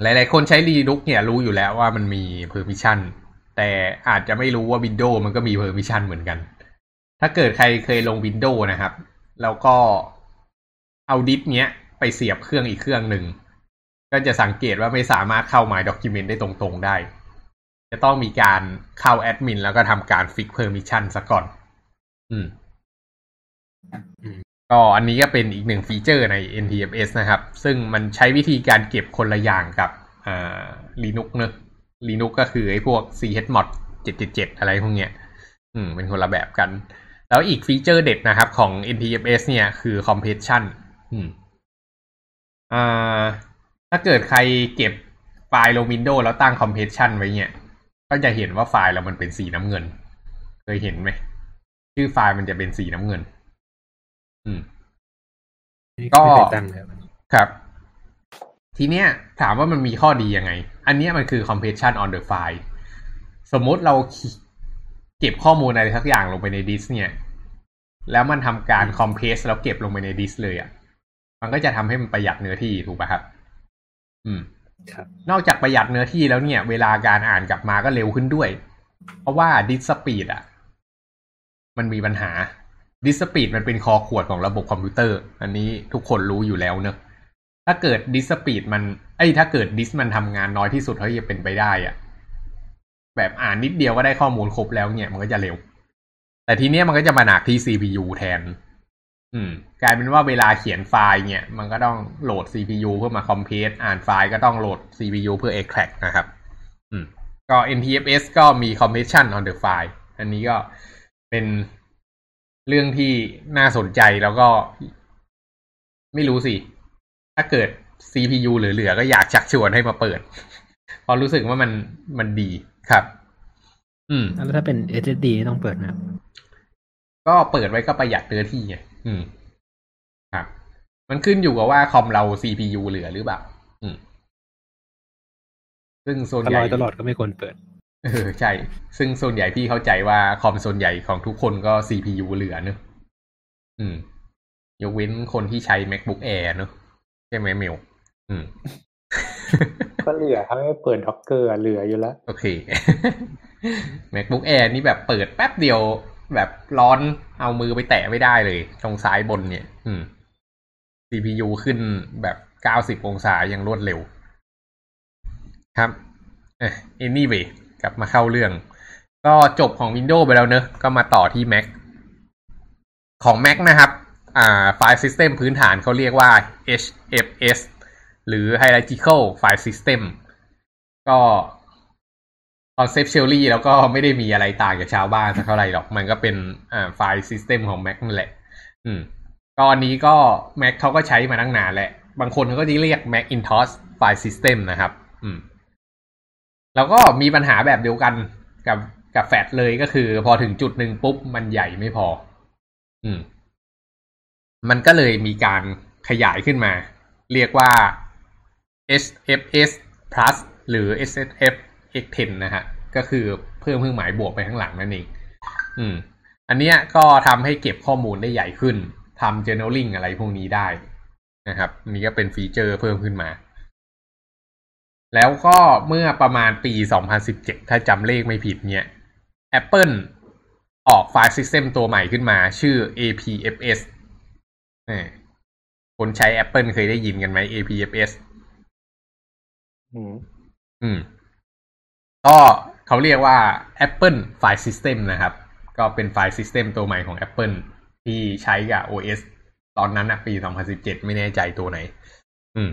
หลาย ๆ คนใช้ Linux เนี่ยรู้อยู่แล้วว่ามันมี permission แต่อาจจะไม่รู้ว่า Windows มันก็มี permission เหมือนกัน ถ้าเกิดใครเคยลง Windows นะครับ แล้วก็เอาดิสเนี้ยไปเสียบเครื่องอีกเครื่องหนึ่ง ก็จะสังเกตว่าไม่สามารถเข้า My Document ได้ตรง ๆ ได้ จะต้องมีการเข้าแอดมินแล้วก็ทำการฟิก permission ซะก่อนอืมอืมก็อันนี้ก็เป็นอีกหนึ่งฟีเจอร์ใน NTFS นะครับ ซึ่งมันใช้วิธีการเก็บคนละอย่างกับอ่า Linux เนอะ Linux ก็คือไอ้พวก chmod 777 อะไรพวกเนี้ย อืม เป็นคนละแบบกัน แล้วอีกฟีเจอร์เด็ดนะครับของ NTFS เนี่ยคือ compression อืม อ่า ถ้าเกิดใครเก็บไฟล์ลง Windows แล้วตั้ง compression ไว้เนี่ย ก็จะเห็นว่าไฟล์เรามันเป็นสีน้ำเงิน เคยเห็นไหมชื่อไฟล์มันจะเป็นสีน้ำเงิน อืมนี่ก็ไม่เคยตั้งเลยครับ ทีเนี้ย ถามว่ามันมีข้อดียังไง อันเนี้ยมันคือ compression on the fly สมมุติเราเก็บข้อมูลอะไรสักอย่างลงไปในดิสเนี่ย แล้วมันทำการ compress แล้วเก็บลงไปในดิสเลยอะ่ะ มันก็จะทำให้มันประหยัดเนื้อที่ถูกป่ะครับ อืมครับ นอกจากประหยัดเนื้อที่แล้วเนี่ย เวลาการอ่านกลับมาก็เร็วขึ้นด้วย เพราะว่า disk speed อะ มันมีปัญหา disk speed มันเป็นคอขวดของระบบคอมพิวเตอร์ อันนี้ทุกคนรู้อยู่แล้วเนอะถ้าเกิด disk speed มันเอ้ถ้าเกิดดิสมันทำงานน้อยที่สุดเท่าที่จะเป็นไปได้อะแบบอ่านนิดเดียวก็ได้ข้อมูลครบแล้วเนี่ย มันก็จะเร็ว แต่ทีเนี้ยมันก็จะมาหนักที่ CPU แทน อืม กลายเป็นว่าเวลาเขียนไฟล์เนี่ย มันก็ต้องโหลด CPU เพื่อมา compress อ่านไฟล์ก็ต้องโหลด CPU เพื่อ extract นะครับ อืม ก็ NTFS ก็มี compression on the file อันนี้ก็เป็นเรื่องที่น่าสนใจแล้วก็ ไม่รู้สิ ถ้าเกิด CPU เหลือๆก็อยากชักชวนให้มาเปิด เพราะรู้สึกว่ามันมันดีครับ อืม แล้วถ้าเป็น SSD นี่ต้องเปิดนะครับก็เปิดไว้ก็ประหยัดเนื้อที่ไง อืมครับมันขึ้นอยู่กับว่าคอมเรา CPU เหลือหรือเปล่าอืม ซึ่งส่วนตใหลอญ่ดตลอดก็ไม่ควรเปิด เออใช่ ซึ่งส่วนใหญ่พี่เข้าใจว่าคอมส่วนใหญ่ของทุกคนก็ CPU เหลือเนอะอืม ยกเว้นคนที่ใช้ MacBook Air เนอะใช่ไหมเมลอืมก็เหลือถ้าไม่เปิดด็อกเกอร์เหลืออยู่แล้ว โอเค MacBook Air นี่แบบเปิดแป๊บเดียว แบบร้อนเอามือไปแตะไม่ได้เลย ตรงซ้ายบนเนี่ย อืม CPU ขึ้นแบบเก้าสิบองศาอย่างรวดเร็ว ครับเอ่อ anyway กลับมาเข้าเรื่อง ก็จบของ Windows ไปแล้วเนอะ ก็มาต่อที่ Mac ของ Mac นะครับอ่า File System พื้นฐานเขาเรียกว่า HFS หรือ Hierarchical File System ก็ conceptually แล้วก็ไม่ได้มีอะไรต่างจากชาวบ้านสักเท่าไหร่หรอก มันก็เป็นอ่าไฟล์ system ของ Mac นั่นแหละ อืมก็อันนี้ก็ Mac เขาก็ใช้มาตั้งนานแหละ บางคนเขาก็จะเรียก Macintosh File System นะครับ อืม แล้วก็มีปัญหาแบบเดียวกันกับกับแฟดเลยก็คือ พอถึงจุดหนึ่งปุ๊บ มันใหญ่ไม่พอ อืม มันก็เลยมีการขยายขึ้นมา เรียกว่า SFS Plus หรือ SFF SFF X10 นะฮะ ก็คือเพิ่มเครื่องหมายบวกไปข้างหลังนั่นเอง อืม อันเนี้ยก็ทำให้เก็บข้อมูลได้ใหญ่ขึ้นทำ journaling อะไรพวกนี้ได้นะครับอันนี้ก็เป็นฟีเจอร์เพิ่มขึ้นมา แล้วก็เมื่อประมาณปี 2017 ถ้าจำเลขไม่ผิดเนี่ย Apple ออกไฟล์ System ตัวใหม่ขึ้นมา ชื่อ APFS เออคนใช้ Apple เคยได้ยินกันไหม APFS อืม อืม ก็เขาเรียกว่า Apple File System นะครับ ก็เป็นไฟล์ System ตัวใหม่ของ Apple ที่ใช้กับ OS ตอนนั้นอะปี 2017 ไม่แน่ใจตัวไหน อืม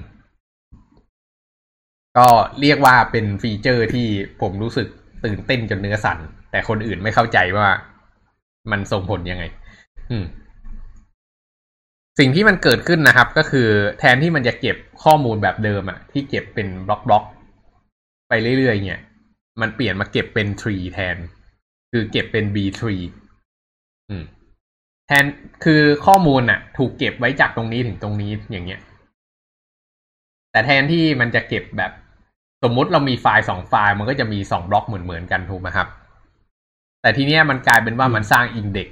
ก็เรียกว่าเป็นฟีเจอร์ที่ผมรู้สึกตื่นเต้นจนเนื้อสั่น แต่คนอื่นไม่เข้าใจว่ามันส่งผลยังไง อืม สิ่งที่มันเกิดขึ้นนะครับ ก็คือแทนที่มันจะเก็บข้อมูลแบบเดิมอะที่เก็บเป็นบล็อกบล็อกไปเรื่อยๆเนี่ย มันเปลี่ยนมาเก็บเป็น tree แทน คือเก็บเป็น b tree อืม แทนคือข้อมูลน่ะ ถูกเก็บไว้จากตรงนี้ถึงตรงนี้อย่างเงี้ย แต่แทนที่มันจะเก็บแบบ สมมุติเรามีไฟล์สองไฟล์ มันก็จะมีสองบล็อกเหมือนเหมือนๆกันถูกไหมครับ แต่ทีเนี้ยมันกลายเป็นว่ามันสร้างอินเด็ก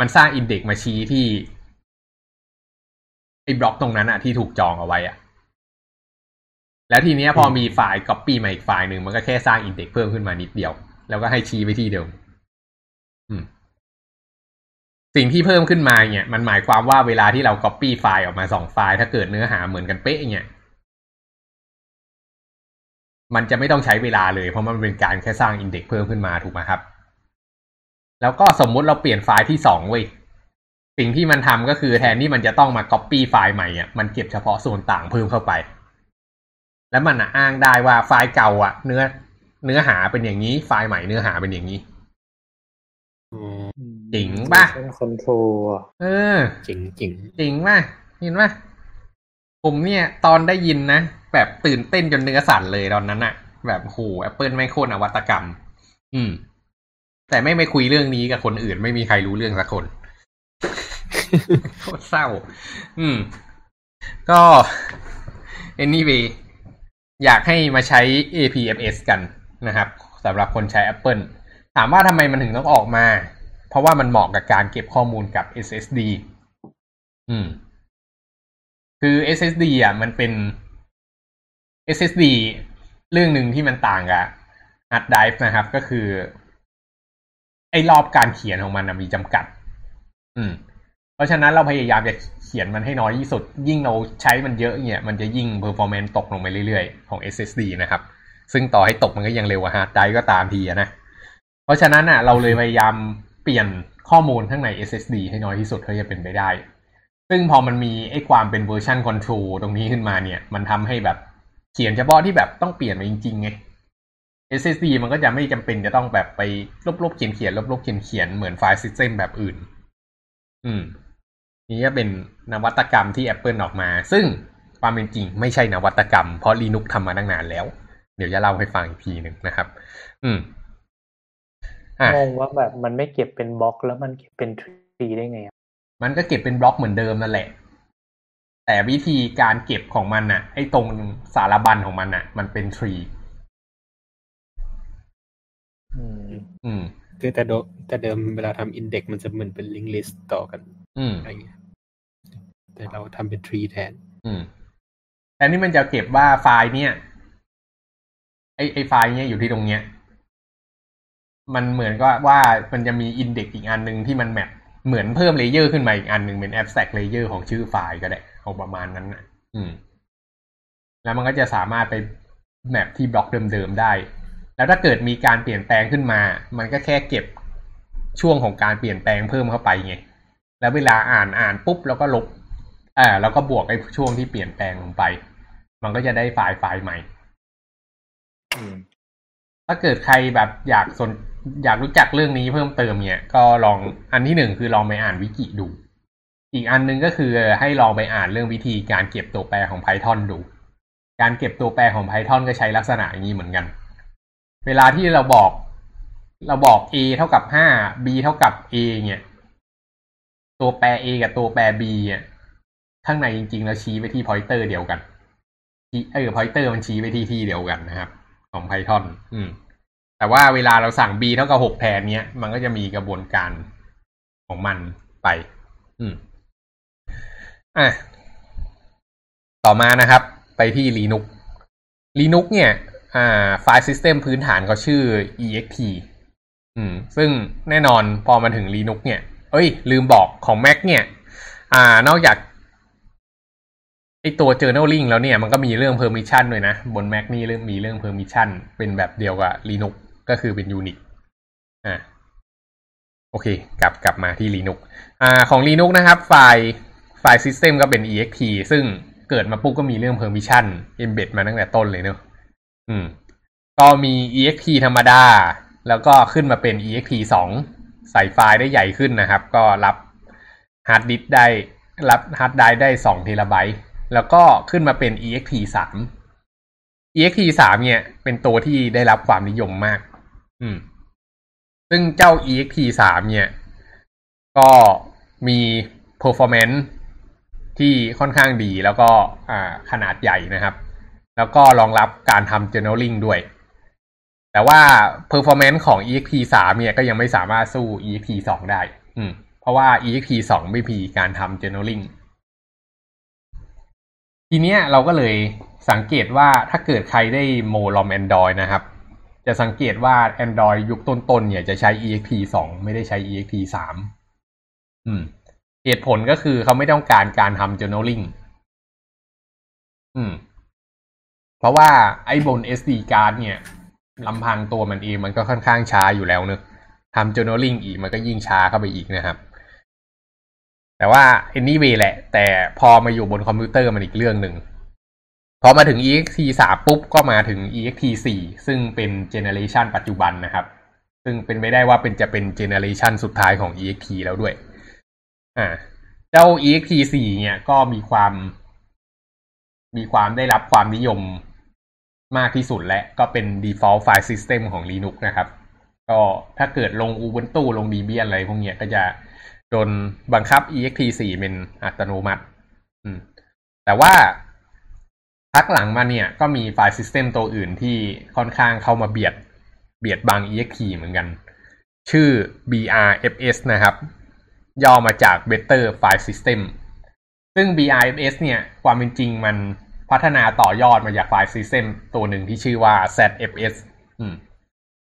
มันสร้างอินเด็กมาชี้ที่ไอ้บล็อกตรงนั้นอะที่ถูกจองเอาไว้อะ แล้วทีเนี้ยพอมีไฟล์ copy มาอีกไฟล์หนึ่งมันก็แค่สร้างอินเด็กเพิ่มขึ้นมานิดเดียว แล้วก็ให้ชี้ไปที่เดิมอืมสิ่งที่เพิ่มขึ้นมาเนี่ยมันหมายความว่าเวลาที่เรา copy ไฟล์ออกมาสองไฟล์ ถ้าเกิดเนื้อหาเหมือนกันเป๊ะเนี่ยมันจะไม่ต้องใช้เวลาเลย เพราะมันเป็นการแค่สร้างอินเด็กเพิ่มขึ้นมาถูกไหมครับ แล้วก็สมมุติเราเปลี่ยนไฟล์ที่สองเว้ยสิ่งที่มันทำก็คือแทนที่มันจะต้องมา copy ไฟล์ใหม่อะมันเก็บเฉพาะส่วนต่างเพิ่มเข้าไป แล้วมันอะอ้างได้ว่าไฟล์เก่าอะ เนื้อ เนื้อหาเป็นอย่างนี้ ไฟล์ใหม่เนื้อหาเป็นอย่างนี้อ๋อจริงป่ะคอนโทรลเออจริงจริงจริงป่ะเห็นป่ะผมเนี่ย ตอนได้ยินนะ แบบตื่นเต้นจนเนื้อสั่นเลยตอนนั้นอะแบบโหแอปเปิลไม่โค่นนวัตกรรม อืม แต่ไม่ไปคุยเรื่องนี้กับคนอื่น ไม่มีใครรู้เรื่องสักคนโคตรเศร้า อืม ก็ anyway อยากให้มาใช้ APFS กันนะครับสำหรับคนใช้ Apple ถามว่าทำไมมันถึงต้องออกมา เพราะว่ามันเหมาะกับการเก็บข้อมูลกับ SSD อืม คือ SSD อะ มันเป็น SSD เรื่องหนึ่งที่มันต่างกับ hard drive นะครับ ก็คือ ไอ้รอบการเขียนของมันมีจำกัด อืม เพราะฉะนั้นเราพยายามจะเขียนมันให้น้อยที่สุด ยิ่งเราใช้มันเยอะเนี่ยมันจะยิ่ง performance ตกลงไปเรื่อยๆ ของ SSD นะครับ ซึ่งต่อให้ตกมันก็ยังเร็วกว่า hard drive ก็ตามทีนะ เพราะฉะนั้นอะเราเลยพยายามเปลี่ยนข้อมูลข้างใน SSD ให้น้อยที่สุดเท่าที่จะเป็นไปได้ ซึ่งพอมันมีไอ้ความเป็น version control ตรงนี้ขึ้นมาเนี่ย มันทำให้แบบเขียนเฉพาะที่แบบต้องเปลี่ยนมาจริงๆไง SSD มันก็จะไม่จำเป็นจะต้องแบบไปลบๆเขียนเขียนลบๆเขียนเขียนเหมือน file system แบบอื่น อืม นี่ก็เป็นนวัตกรรมที่ Apple ออกมา ซึ่งความเป็นจริงไม่ใช่นวัตกรรม เพราะ Linux ทำมาตั้งนานแล้ว เดี๋ยวจะเล่าให้ฟังอีกทีหนึ่งนะครับ อืมอะงงว่าแบบมันไม่เก็บเป็นบล็อกแล้วมันเก็บเป็น tree ได้ไงอะมันก็เก็บเป็นบล็อกเหมือนเดิมนั่นแหละ แต่วิธีการเก็บของมันน่ะ ไอ้ตรงสารบัญของมันน่ะ มันเป็น tree อืม อืม คือแต่โดแต่เดิมเวลาทำ index มันจะเหมือนเป็น linked list ต่อกัน อืมอะไรเงี้ยแต่เราทำเป็น tree แทน อืมแต่นี่มันจะเก็บว่าไฟล์เนี่ยไอไอไฟล์เนี่ยอยู่ที่ตรงเนี้ย มันเหมือนก็ว่ามันจะมี index อีกอันหนึ่งที่มัน mapเหมือนเพิ่ม layer ขึ้นมาอีกอันหนึ่งเป็น abstract layer ของชื่อไฟล์ก็ได้เอาประมาณนั้นนะอืม แล้วมันก็จะสามารถไป map ที่บล็อกเดิมๆได้ แล้วถ้าเกิดมีการเปลี่ยนแปลงขึ้นมา มันก็แค่เก็บช่วงของการเปลี่ยนแปลงเพิ่มเข้าไปไง แล้วเวลาอ่านอ่านปุ๊บแล้วก็ลบอ่าแล้วก็บวกไอ้ช่วงที่เปลี่ยนแปลงลงไป มันก็จะได้ไฟล์ไฟล์ใหม่อืมถ้าเกิดใครแบบอยากสนอยากรู้จักเรื่องนี้เพิ่มเติมเนี่ย ก็ลองอันที่หนึ่งคือลองไปอ่านวิกิดู อีกอันหนึงก็คือให้ลองไปอ่านเรื่องวิธีการเก็บตัวแปรของ Python ดู การเก็บตัวแปรของ Python ก็ใช้ลักษณะอย่างนี้เหมือนกัน เวลาที่เราบอก เราบอก a เท่ากับห้า b เท่ากับ a เนี่ย ตัวแปร a กับตัวแปร b เนี่ยข้างในจริง ๆ แล้วชี้ไปที่ pointer เดียวกันเออ pointer มันชี้ไปที่ที่เดียวกันนะครับ ของ Python อืม แต่ว่าเวลาเราสั่ง b เท่ากับหกแทนเนี้ย มันก็จะมีกระบวนการของมันไป อืมอะต่อมานะครับ ไปที่ Linux Linux เนี่ย อ่า ไฟล์ System พื้นฐานเขาชื่อ ext อืม ซึ่งแน่นอนพอมาถึง Linux เนี่ย เอ้ย ลืมบอกของ Mac เนี่ย อ่านอกจากไอตัว journaling แล้วเนี่ยมันก็มีเรื่อง permission ด้วยนะ บน Mac นี่เริ่มมีเรื่อง permission เป็นแบบเดียวกับ Linux ก็คือเป็น Unix อ่าโอเค กลับกลับมาที่ Linux อ่าของ Linux นะครับ ไฟล์ไฟล์ system ก็เป็น ext ซึ่งเกิดมาปุ๊บก็มีเรื่อง permission embed มาตั้งแต่ต้นเลยเนอะอืม ก็มี ext ธรรมดา แล้วก็ขึ้นมาเป็น ext สอง ใส่ไฟล์ได้ใหญ่ขึ้นนะครับ ก็รับฮาร์ดดิสได้รับฮาร์ดไดรฟ์ได้สองเทราไบต์แล้วก็ขึ้นมาเป็น ext สาม ext สามเนี่ย เป็นตัวที่ได้รับความนิยมมาก อืม ซึ่งเจ้า ext สามเนี่ย ก็มี performance ที่ค่อนข้างดีแล้วก็อ่าขนาดใหญ่นะครับ แล้วก็รองรับการทำ journaling ด้วย แต่ว่า performance ของ ext 3เนี่ยก็ยังไม่สามารถสู้ ext 2ได้ อืม เพราะว่า ext 2ไม่มีการทำ journaling ทีเนี้ยเราก็เลยสังเกตว่าถ้าเกิดใครได้โมลอม Android นะครับ จะสังเกตว่า Android ยุคต้นๆ เนี่ยจะใช้ ext 2ไม่ได้ใช้ ext 3อืม เหตุผลก็คือเขาไม่ต้องการการทำ journaling อืม เพราะว่าไอ้บน SD card เนี่ย ลำพังตัวมันเองมันก็ค่อนข้างช้าอยู่แล้วเนอะทำ journaling อีกมันก็ยิ่งช้าเข้าไปอีกนะครับ แต่ว่า anyway แหละ แต่พอมาอยู่บนคอมพิวเตอร์มันอีกเรื่องหนึ่งพอมาถึง ext 3ปุ๊บก็มาถึง ext 4ซึ่งเป็น generation ปัจจุบันนะครับ ซึ่งเป็นไม่ได้ว่าเป็นจะเป็น generation สุดท้ายของ ext แล้วด้วย อ่า เจ้า ext 4เนี่ยก็มีความ มีความได้รับความนิยม มากที่สุดและก็เป็น default file system ของ Linux นะครับ ก็ถ้าเกิดลง Ubuntu ลง Debian อะไรพวกเนี้ยก็จะโดนบังคับ ext 4 เป็นอัตโนมัติ แต่ว่าพักหลังมาเนี่ยก็มีไฟล์ system ตัวอื่นที่ค่อนข้างเข้ามาเบียดเบียดบัง ext เหมือนกัน ชื่อ brfs นะครับ ย่อมาจาก better file system ซึ่ง brfs เนี่ยความเป็นจริงมัน พัฒนาต่อยอดมาจากไฟล์ system ตัวหนึ่งที่ชื่อว่า zfs อืม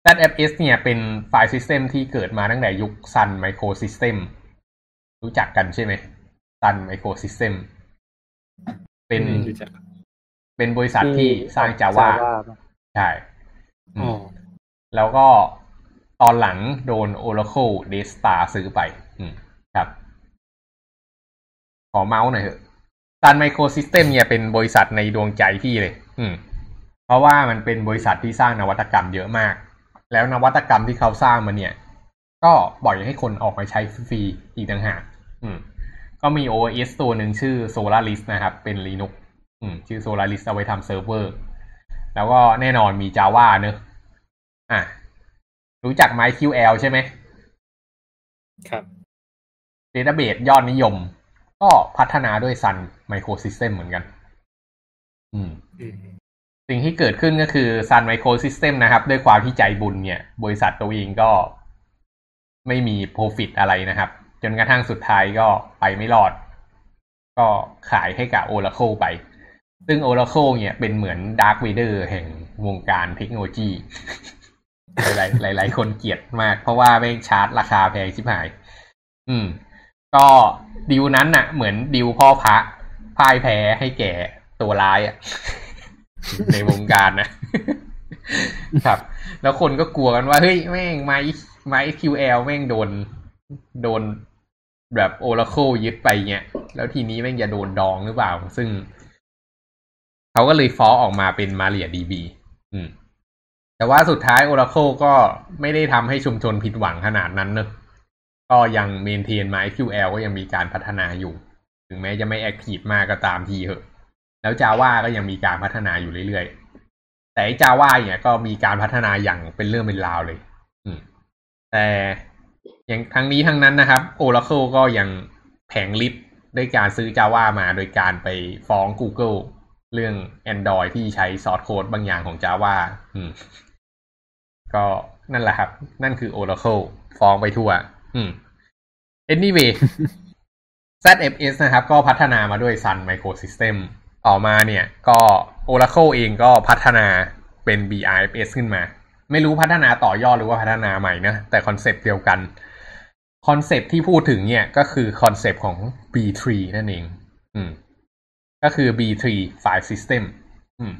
zfs เนี่ยเป็นไฟล์ system ที่เกิดมาตั้งแต่ยุค sun microsystem รู้จักกันใช่ไหม sun microsystem เป็นไม่รู้จักเป็นบริษัทที่สร้าง Java ใช่อือ๋มอแล้วก็ตอนหลังโดน Oracle Daystar ซื้อไป อืม ครับ ขอเมาส์หน่อยเถอะ Sun Microsystem เนี่ยเป็นบริษัทในดวงใจพี่เลย อืม เพราะว่ามันเป็นบริษัทที่สร้างนวัตกรรมเยอะมาก แล้วนวัตกรรมที่เขาสร้างมาเนี่ย ก็ปล่อยให้คนออกมาใช้ฟรีๆอีกต่างหากอืม ก็มี OS ตัวหนึ่งชื่อ Solaris นะครับ เป็น Linux อืม ชื่อ Solaris เอาไว้ทำเซิร์ฟเวอร์ แล้วก็แน่นอนมี Java เนอะอะ รู้จัก MySQL ใช่ไหมครับ Database ยอดนิยม ก็พัฒนาด้วย Sun Microsystem เหมือนกัน อืมอมสิ่งที่เกิดขึ้นก็คือ Sun Microsystem นะครับ ด้วยความที่ใจบุญเนี่ย บริษัทตัวเองก็ไม่มี profit อะไรนะครับ จนกระทั่งสุดท้ายก็ไปไม่รอด ก็ขายให้กับ Oracle ไป ซึ่ง Oracle เนี่ยเป็นเหมือน Dark Vader แห่งวงการเทคโนโลยี หลายหลายคนเกลียดมาก เพราะว่าไม่งชาร์จราคาแพงชิบหาย อืม ก็ดิวนั้นน่ะ เหมือนดิวพ่อพระพ่ายแพ้ให้แก่ตัวร้ายอะในวงการนะ ครับ แล้วคนก็กลัวกันว่า เฮ้ย แม่ง My MySQL แม่งโดน โดนแบบ Oracle ยึดไปเนี่ยแล้วทีนี้แม่งจะโดนดองหรือเปล่า ซึ่ง เขาก็เลย fork ออกมาเป็น MariaDB อืมแต่ว่าสุดท้าย Oracle ก็ไม่ได้ทำให้ชุมชนผิดหวังขนาดนั้นเนอะ ก็ยัง maintain MySQL ก็ยังมีการพัฒนาอยู่ ถึงแม้จะไม่ active มากก็ตามทีเหอะ แล้ว Java ก็ยังมีการพัฒนาอยู่เรื่อยๆ แต่ไอ้ Java เนี่ยก็มีการพัฒนาอย่างเป็นเรื่องเป็นราวเลย อืม แต่อย่างทั้งนี้ทั้งนั้นนะครับ Oracle ก็ยังแผงลิดด้วยการซื้อ Java มาโดยการไปฟ้อง Google เรื่อง Android ที่ใช้ซอสโค้ดบางอย่างของ Java อืม ก็นั่นแหละครับ นั่นคือ Oracle ฟ้องไปทั่ว อืม anyway ZFS นะครับ ก็พัฒนามาด้วย Sun Microsystem ต่อมาเนี่ย ก็ Oracle เองก็พัฒนาเป็น Btrfs ขึ้นมา ไม่รู้พัฒนาต่อยอดหรือว่าพัฒนาใหม่นะ แต่คอนเซปต์เดียวกัน คอนเซปต์ที่พูดถึงเนี่ย ก็คือคอนเซปต์ของ B3 นั่นเอง อืม ก็คือ B-tree File System อืม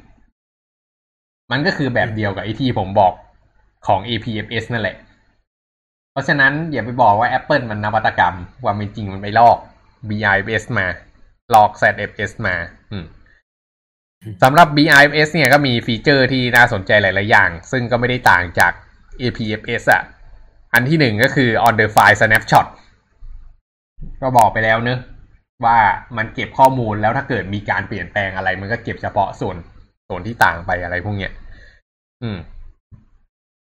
มันก็คือแบบเดียวกับไอที่ผมบอกของ APFS นั่นแหละ เพราะฉะนั้นอย่าไปบอกว่า Apple มันนวัตกรรมความเป็นจริงมันไปลอก BIFS มาลอก ZFS มาอืสำหรับ BIFS เนี่ยก็มีฟีเจอร์ที่น่าสนใจหลาย ๆ อย่าง ซึ่งก็ไม่ได้ต่างจาก APFS อะ อันที่หนึ่งก็คือ on the file snapshot ก็บอกไปแล้วเนอะว่ามันเก็บข้อมูลแล้วถ้าเกิดมีการเปลี่ยนแปลงอะไร มันก็เก็บเฉพาะส่วนส่วนที่ต่างไปอะไรพวกเนี้ย อืม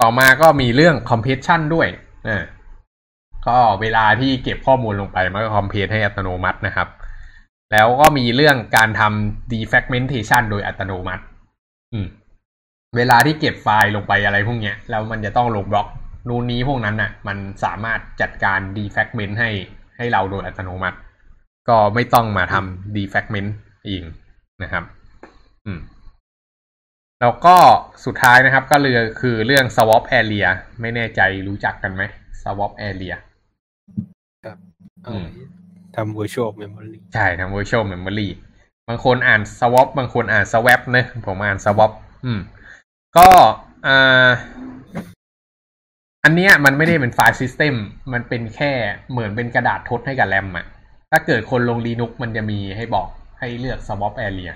ต่อมาก็มีเรื่อง compression ด้วย อ่าก็เวลาที่เก็บข้อมูลลงไปมันก็คอมเพลให้อัตโนมัตินะครับ แล้วก็มีเรื่องการทำ defragmentation โดยอัตโนมัติ อืม เวลาที่เก็บไฟล์ลงไปอะไรพวกเนี้ย แล้วมันจะต้องลงบล็อกนู่นนี้พวกนั้นน่ะ มันสามารถจัดการ defragment ให้ให้เราโดยอัตโนมัติ ก็ไม่ต้องมาทำ defragment เองนะครับ อืม แล้วก็สุดท้ายนะครับก็เลยคือเรื่อง swap area ไม่แน่ใจรู้จักกันไหม swap area เอาไว้ทำ virtual memory ใช่ทำ virtual memory บางคนอ่าน swap บางคนอ่าน swap นะผมอ่าน swap อืม ก็อ่าอันเนี้ยมันไม่ได้เป็นไฟล์ system มันเป็นแค่เหมือนเป็นกระดาษทดให้กับแรมอะถ้าเกิดคนลง Linux มันจะมีให้บอกให้เลือก swap area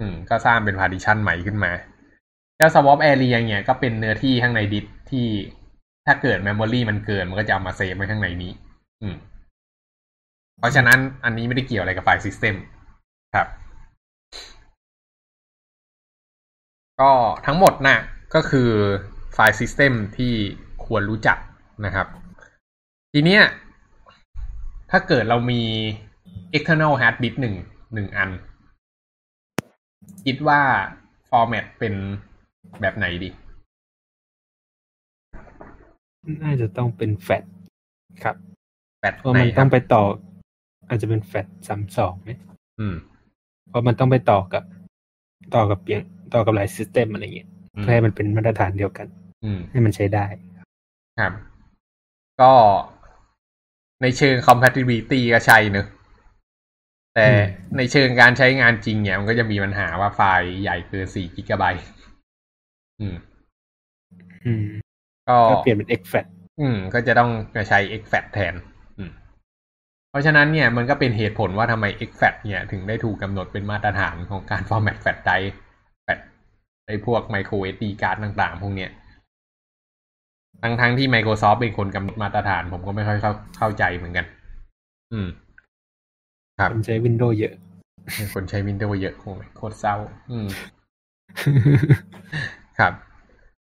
อืม ก็สร้างเป็น partition ใหม่ขึ้นมาแล้ว swap area เนี่ยก็เป็นเนื้อที่ข้างในดิสที่ถ้าเกิด memory มันเกินมันก็จะเอามาเซฟไว้ข้างในนี้ อืม เพราะฉะนั้นอันนี้ไม่ได้เกี่ยวอะไรกับไฟล์ system ครับ ก็ทั้งหมดนะ่ะก็คือไฟล์ system ที่ควรรู้จักนะครับ ทีเนี้ยถ้าเกิดเรามี external hard disk หนึ่งหนึ่งอัน คิดว่า format เป็นแบบไหนดี น่าจะต้องเป็นแฟตครับแฟตเพราะไหนมันคต้รัอบงไปต่อ อาจจะเป็นแฟตสามสองไหมอืม เพราะมันต้องไปต่อกับ ต่อกับเปียงต่อกับหลายซิสเต็มอะไรเงี้ยอืมเพื่อให้มันเป็นมาตรฐานเดียวกัน อืม ให้มันใช้ได้ครับ ก็ในเชิง compatibility ก็ใช่เนอะ แต่อืมในเชิงการใช้งานจริงเนี่ยมันก็จะมีปัญหาว่าไฟล์ใหญ่เกินสี่กิกะไบต์อืม อืม ก็ก็เปลี่ยนเป็น x fat อืม ก็จะต้องมาใช้ exFAT แทน อืม เพราะฉะนั้นเนี่ยมันก็เป็นเหตุผลว่าทำไม exFAT เนี่ยถึงได้ถูกกำหนดเป็นมาตรฐานของการ format flash drive แฟลชไอ้พวก micro SD card ต่าง ๆ พวกเนี้ยทั้งทั้งที่ Microsoft เป็นคนกำหนดมาตรฐาน ผมก็ไม่ค่อยเข้าเข้าใจเหมือนกัน อืม ครับมันใช้ Windows เยอะ คนใช้ Windows เยอะโอ้ยโคตรเศร้า อืมครับ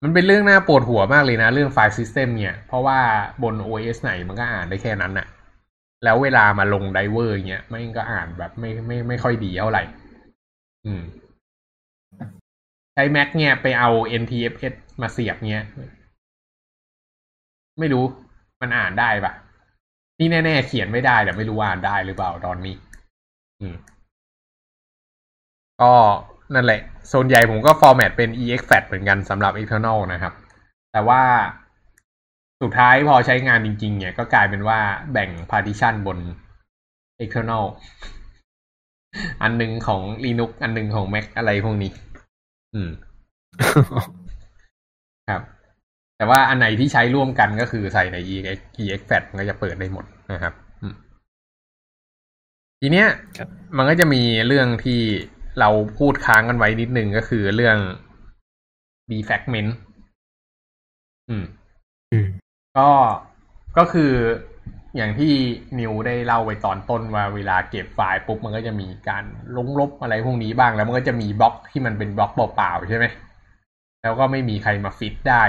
มันเป็นเรื่องน่าปวดหัวมากเลยนะ เรื่องไฟล์ซิสเต็มเนี่ย เพราะว่าบน OS ไหนมันก็อ่านได้แค่นั้นน่ะ แล้วเวลามาลงไดเวอร์เงี้ยไม่ก็อ่านแบบไม่ไม่ไม่ค่อยดีเท่าไหร่ อืมใช้ Mac เนี่ยไปเอา NTFS มาเสียบเงี้ยไม่รู้มันอ่านได้ปะ นี่แน่ ๆ เขียนไม่ได้แต่ไม่รู้ว่าอ่านได้หรือเปล่าตอนนี้ อืม ก็นั่นแหละ โซนใหญ่ผมก็ฟอร์แมตเป็น exFAT เหมือนกันสำหรับ external นะครับ แต่ว่าสุดท้ายพอใช้งานจริง ๆ เนี่ยก็กลายเป็นว่าแบ่ง partition บน external อันหนึงของ Linux อันหนึงของ Mac อะไรพวกนี้ อืม ครับ แต่ว่าอันไหนที่ใช้ร่วมกันก็คือใส่ใน ex exFAT มันก็จะเปิดได้หมดนะครับอืมทีเนี้ยครับมันก็จะมีเรื่องที่เราพูดค้างกันไว้นิดนึงก็คือเรื่อง defragment อืมอืม ก็ก็คืออย่างที่นิวได้เล่าไปตอนต้นว่าเวลาเก็บไฟล์ปุ๊บมันก็จะมีการลงลบอะไรพวกนี้บ้างแล้วมันก็จะมีบล็อกที่มันเป็นบล็อกเปล่าๆใช่ไหมแล้วก็ไม่มีใครมาฟิตได้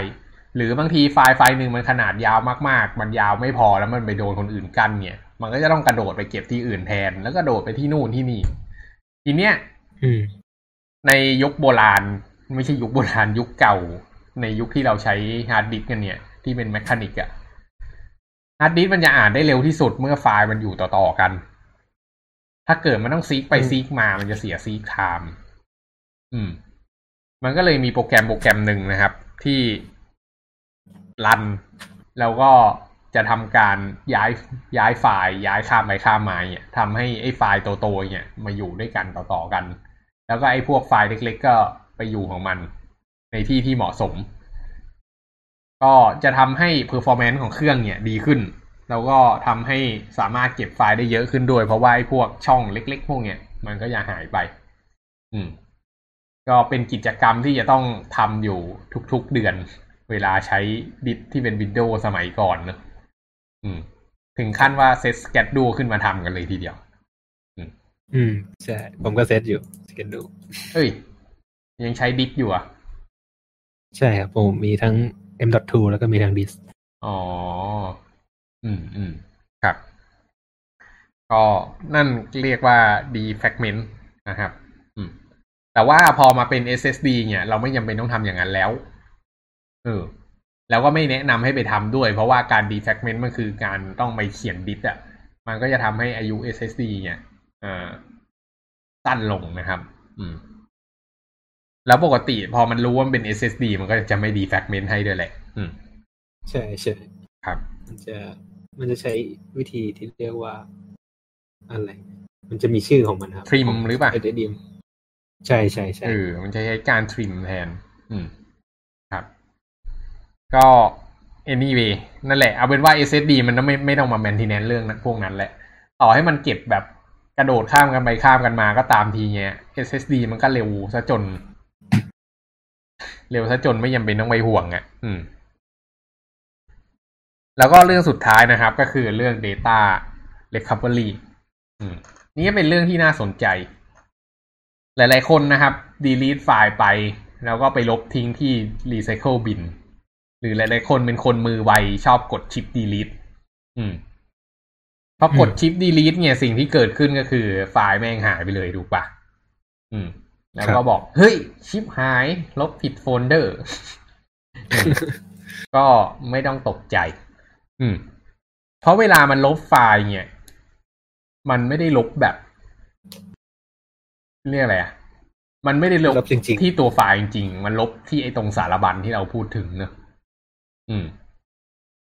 หรือบางทีไฟล์ไฟล์หนึ่งมันขนาดยาวมากๆ มันยาวไม่พอแล้วมันไปโดนคนอื่นกั้นเนี่ย มันก็จะต้องกระโดดไปเก็บที่อื่นแทน แล้วก็โดดไปที่นู่นที่นี่ ทีเนี้ยอืมในยุคโบราณ ไม่ใช่ยุคโบราณยุคเก่า ในยุคที่เราใช้ฮาร์ดดิสก์กันเนี่ย ที่เป็น mechanic อะฮาร์ดดิสก์มันจะอ่านได้เร็วที่สุดเมื่อไฟล์มันอยู่ต่อๆกัน ถ้าเกิดมันต้อง seek ไปอืม seek มา มันจะเสีย seek time อืม มันก็เลยมีโปรแกรมโปรแกรมหนึ่งนะครับ ที่ run แล้วก็จะทำการย้ายย้ายไฟล์ย้ายข้ามไปข้ามมาเนี่ยทำให้ไอ้ไฟล์โตๆเนี่ยมาอยู่ด้วยกันต่อๆกัน แล้วก็ไอ้พวกไฟล์เล็กๆก็ไปอยู่ของมัน ในที่ที่เหมาะสม ก็จะทำให้ performance ของเครื่องเนี่ยดีขึ้น แล้วก็ทำให้สามารถเก็บไฟล์ได้เยอะขึ้นด้วย เพราะว่าไอ้พวกช่องเล็ก ๆ พวกเนี่ยมันก็จะหายไป อืม ก็เป็นกิจกรรมที่จะต้องทำอยู่ทุกๆเดือน เวลาใช้ดิสที่เป็นวินโดว์สมัยก่อนเนอะอืม ถึงขั้นว่าเซตสเกตดูขึ้นมาทำกันเลยทีเดียว อืมใช่ ผมก็เซตอยู่สเกนดูเอ้ย ยังใช้ดิสอยู่อะ ใช่ครับ ผมมีทั้ง M.2 แล้วก็มีทั้งดิสอ๋อ อืมอืมครับ ก็นั่นเรียกว่า defragment นะครับ อืม แต่ว่าพอมาเป็น SSD เนี่ย เราไม่จำเป็นต้องทำอย่างนั้นแล้ว เออ แล้วก็ไม่แนะนำให้ไปทำด้วย เพราะว่าการ defragment มันคือการต้องไปเขียนดิสอะมันก็จะทำให้อายุ SSD เนี่ยเอ่อสั้นลงนะครับ อืม แล้วปกติพอมันรู้ว่ามันเป็น SSD มันก็จะไม่ defragment ให้ด้วยแหละ อืม ใช่ใช่ครับ มันจะมันจะใช้วิธีที่เรียกว่าอะไร มันจะมีชื่อของมันครับ Trim หรือเปล่าเอเดมใช่ใช่ใช่เออมันจะใช้การทริมแทน อืมครับ ก็ anyway นั่นแหละ เอาเป็นว่า SSD มันไม่ไม่ต้องมา maintenance เรื่องนั้นพวกนั้นแหละ ต่อให้มันเก็บแบบกระโดดข้ามกันไปข้ามกันมาก็ตามทีเนี้ย SSD มันก็เร็วซะจน เร็วซะจนไม่ยังเป็นต้องไปห่วงอะ่ะ อืม แล้วก็เรื่องสุดท้ายนะครับ ก็คือเรื่อง data recovery อืม นี่เป็นเรื่องที่น่าสนใจ หลาย ๆ คนนะครับ delete ไฟล์ไป แล้วก็ไปลบทิ้งที่ recycle bin หรือหลายๆคนเป็นคนมือไวชอบกดชิป delete อืมพอกดชิป delete เนี่ยสิ่งที่เกิดขึ้นก็คือ ไฟล์แม่งหายไปเลยถูกปะอืม แล้วก็บอก เฮ้ย ชิปหายลบผิดโฟลเดอร์ ก็ไม่ต้องตกใจ อืม เพราะเวลามันลบไฟล์เนี่ย มันไม่ได้ลบแบบ เรียกอะไรอะ มันไม่ได้ลบลบจริงๆที่ตัวไฟล์จริง ๆ มันลบที่ไอ้ตรงสารบัญที่เราพูดถึงเนอะ อืม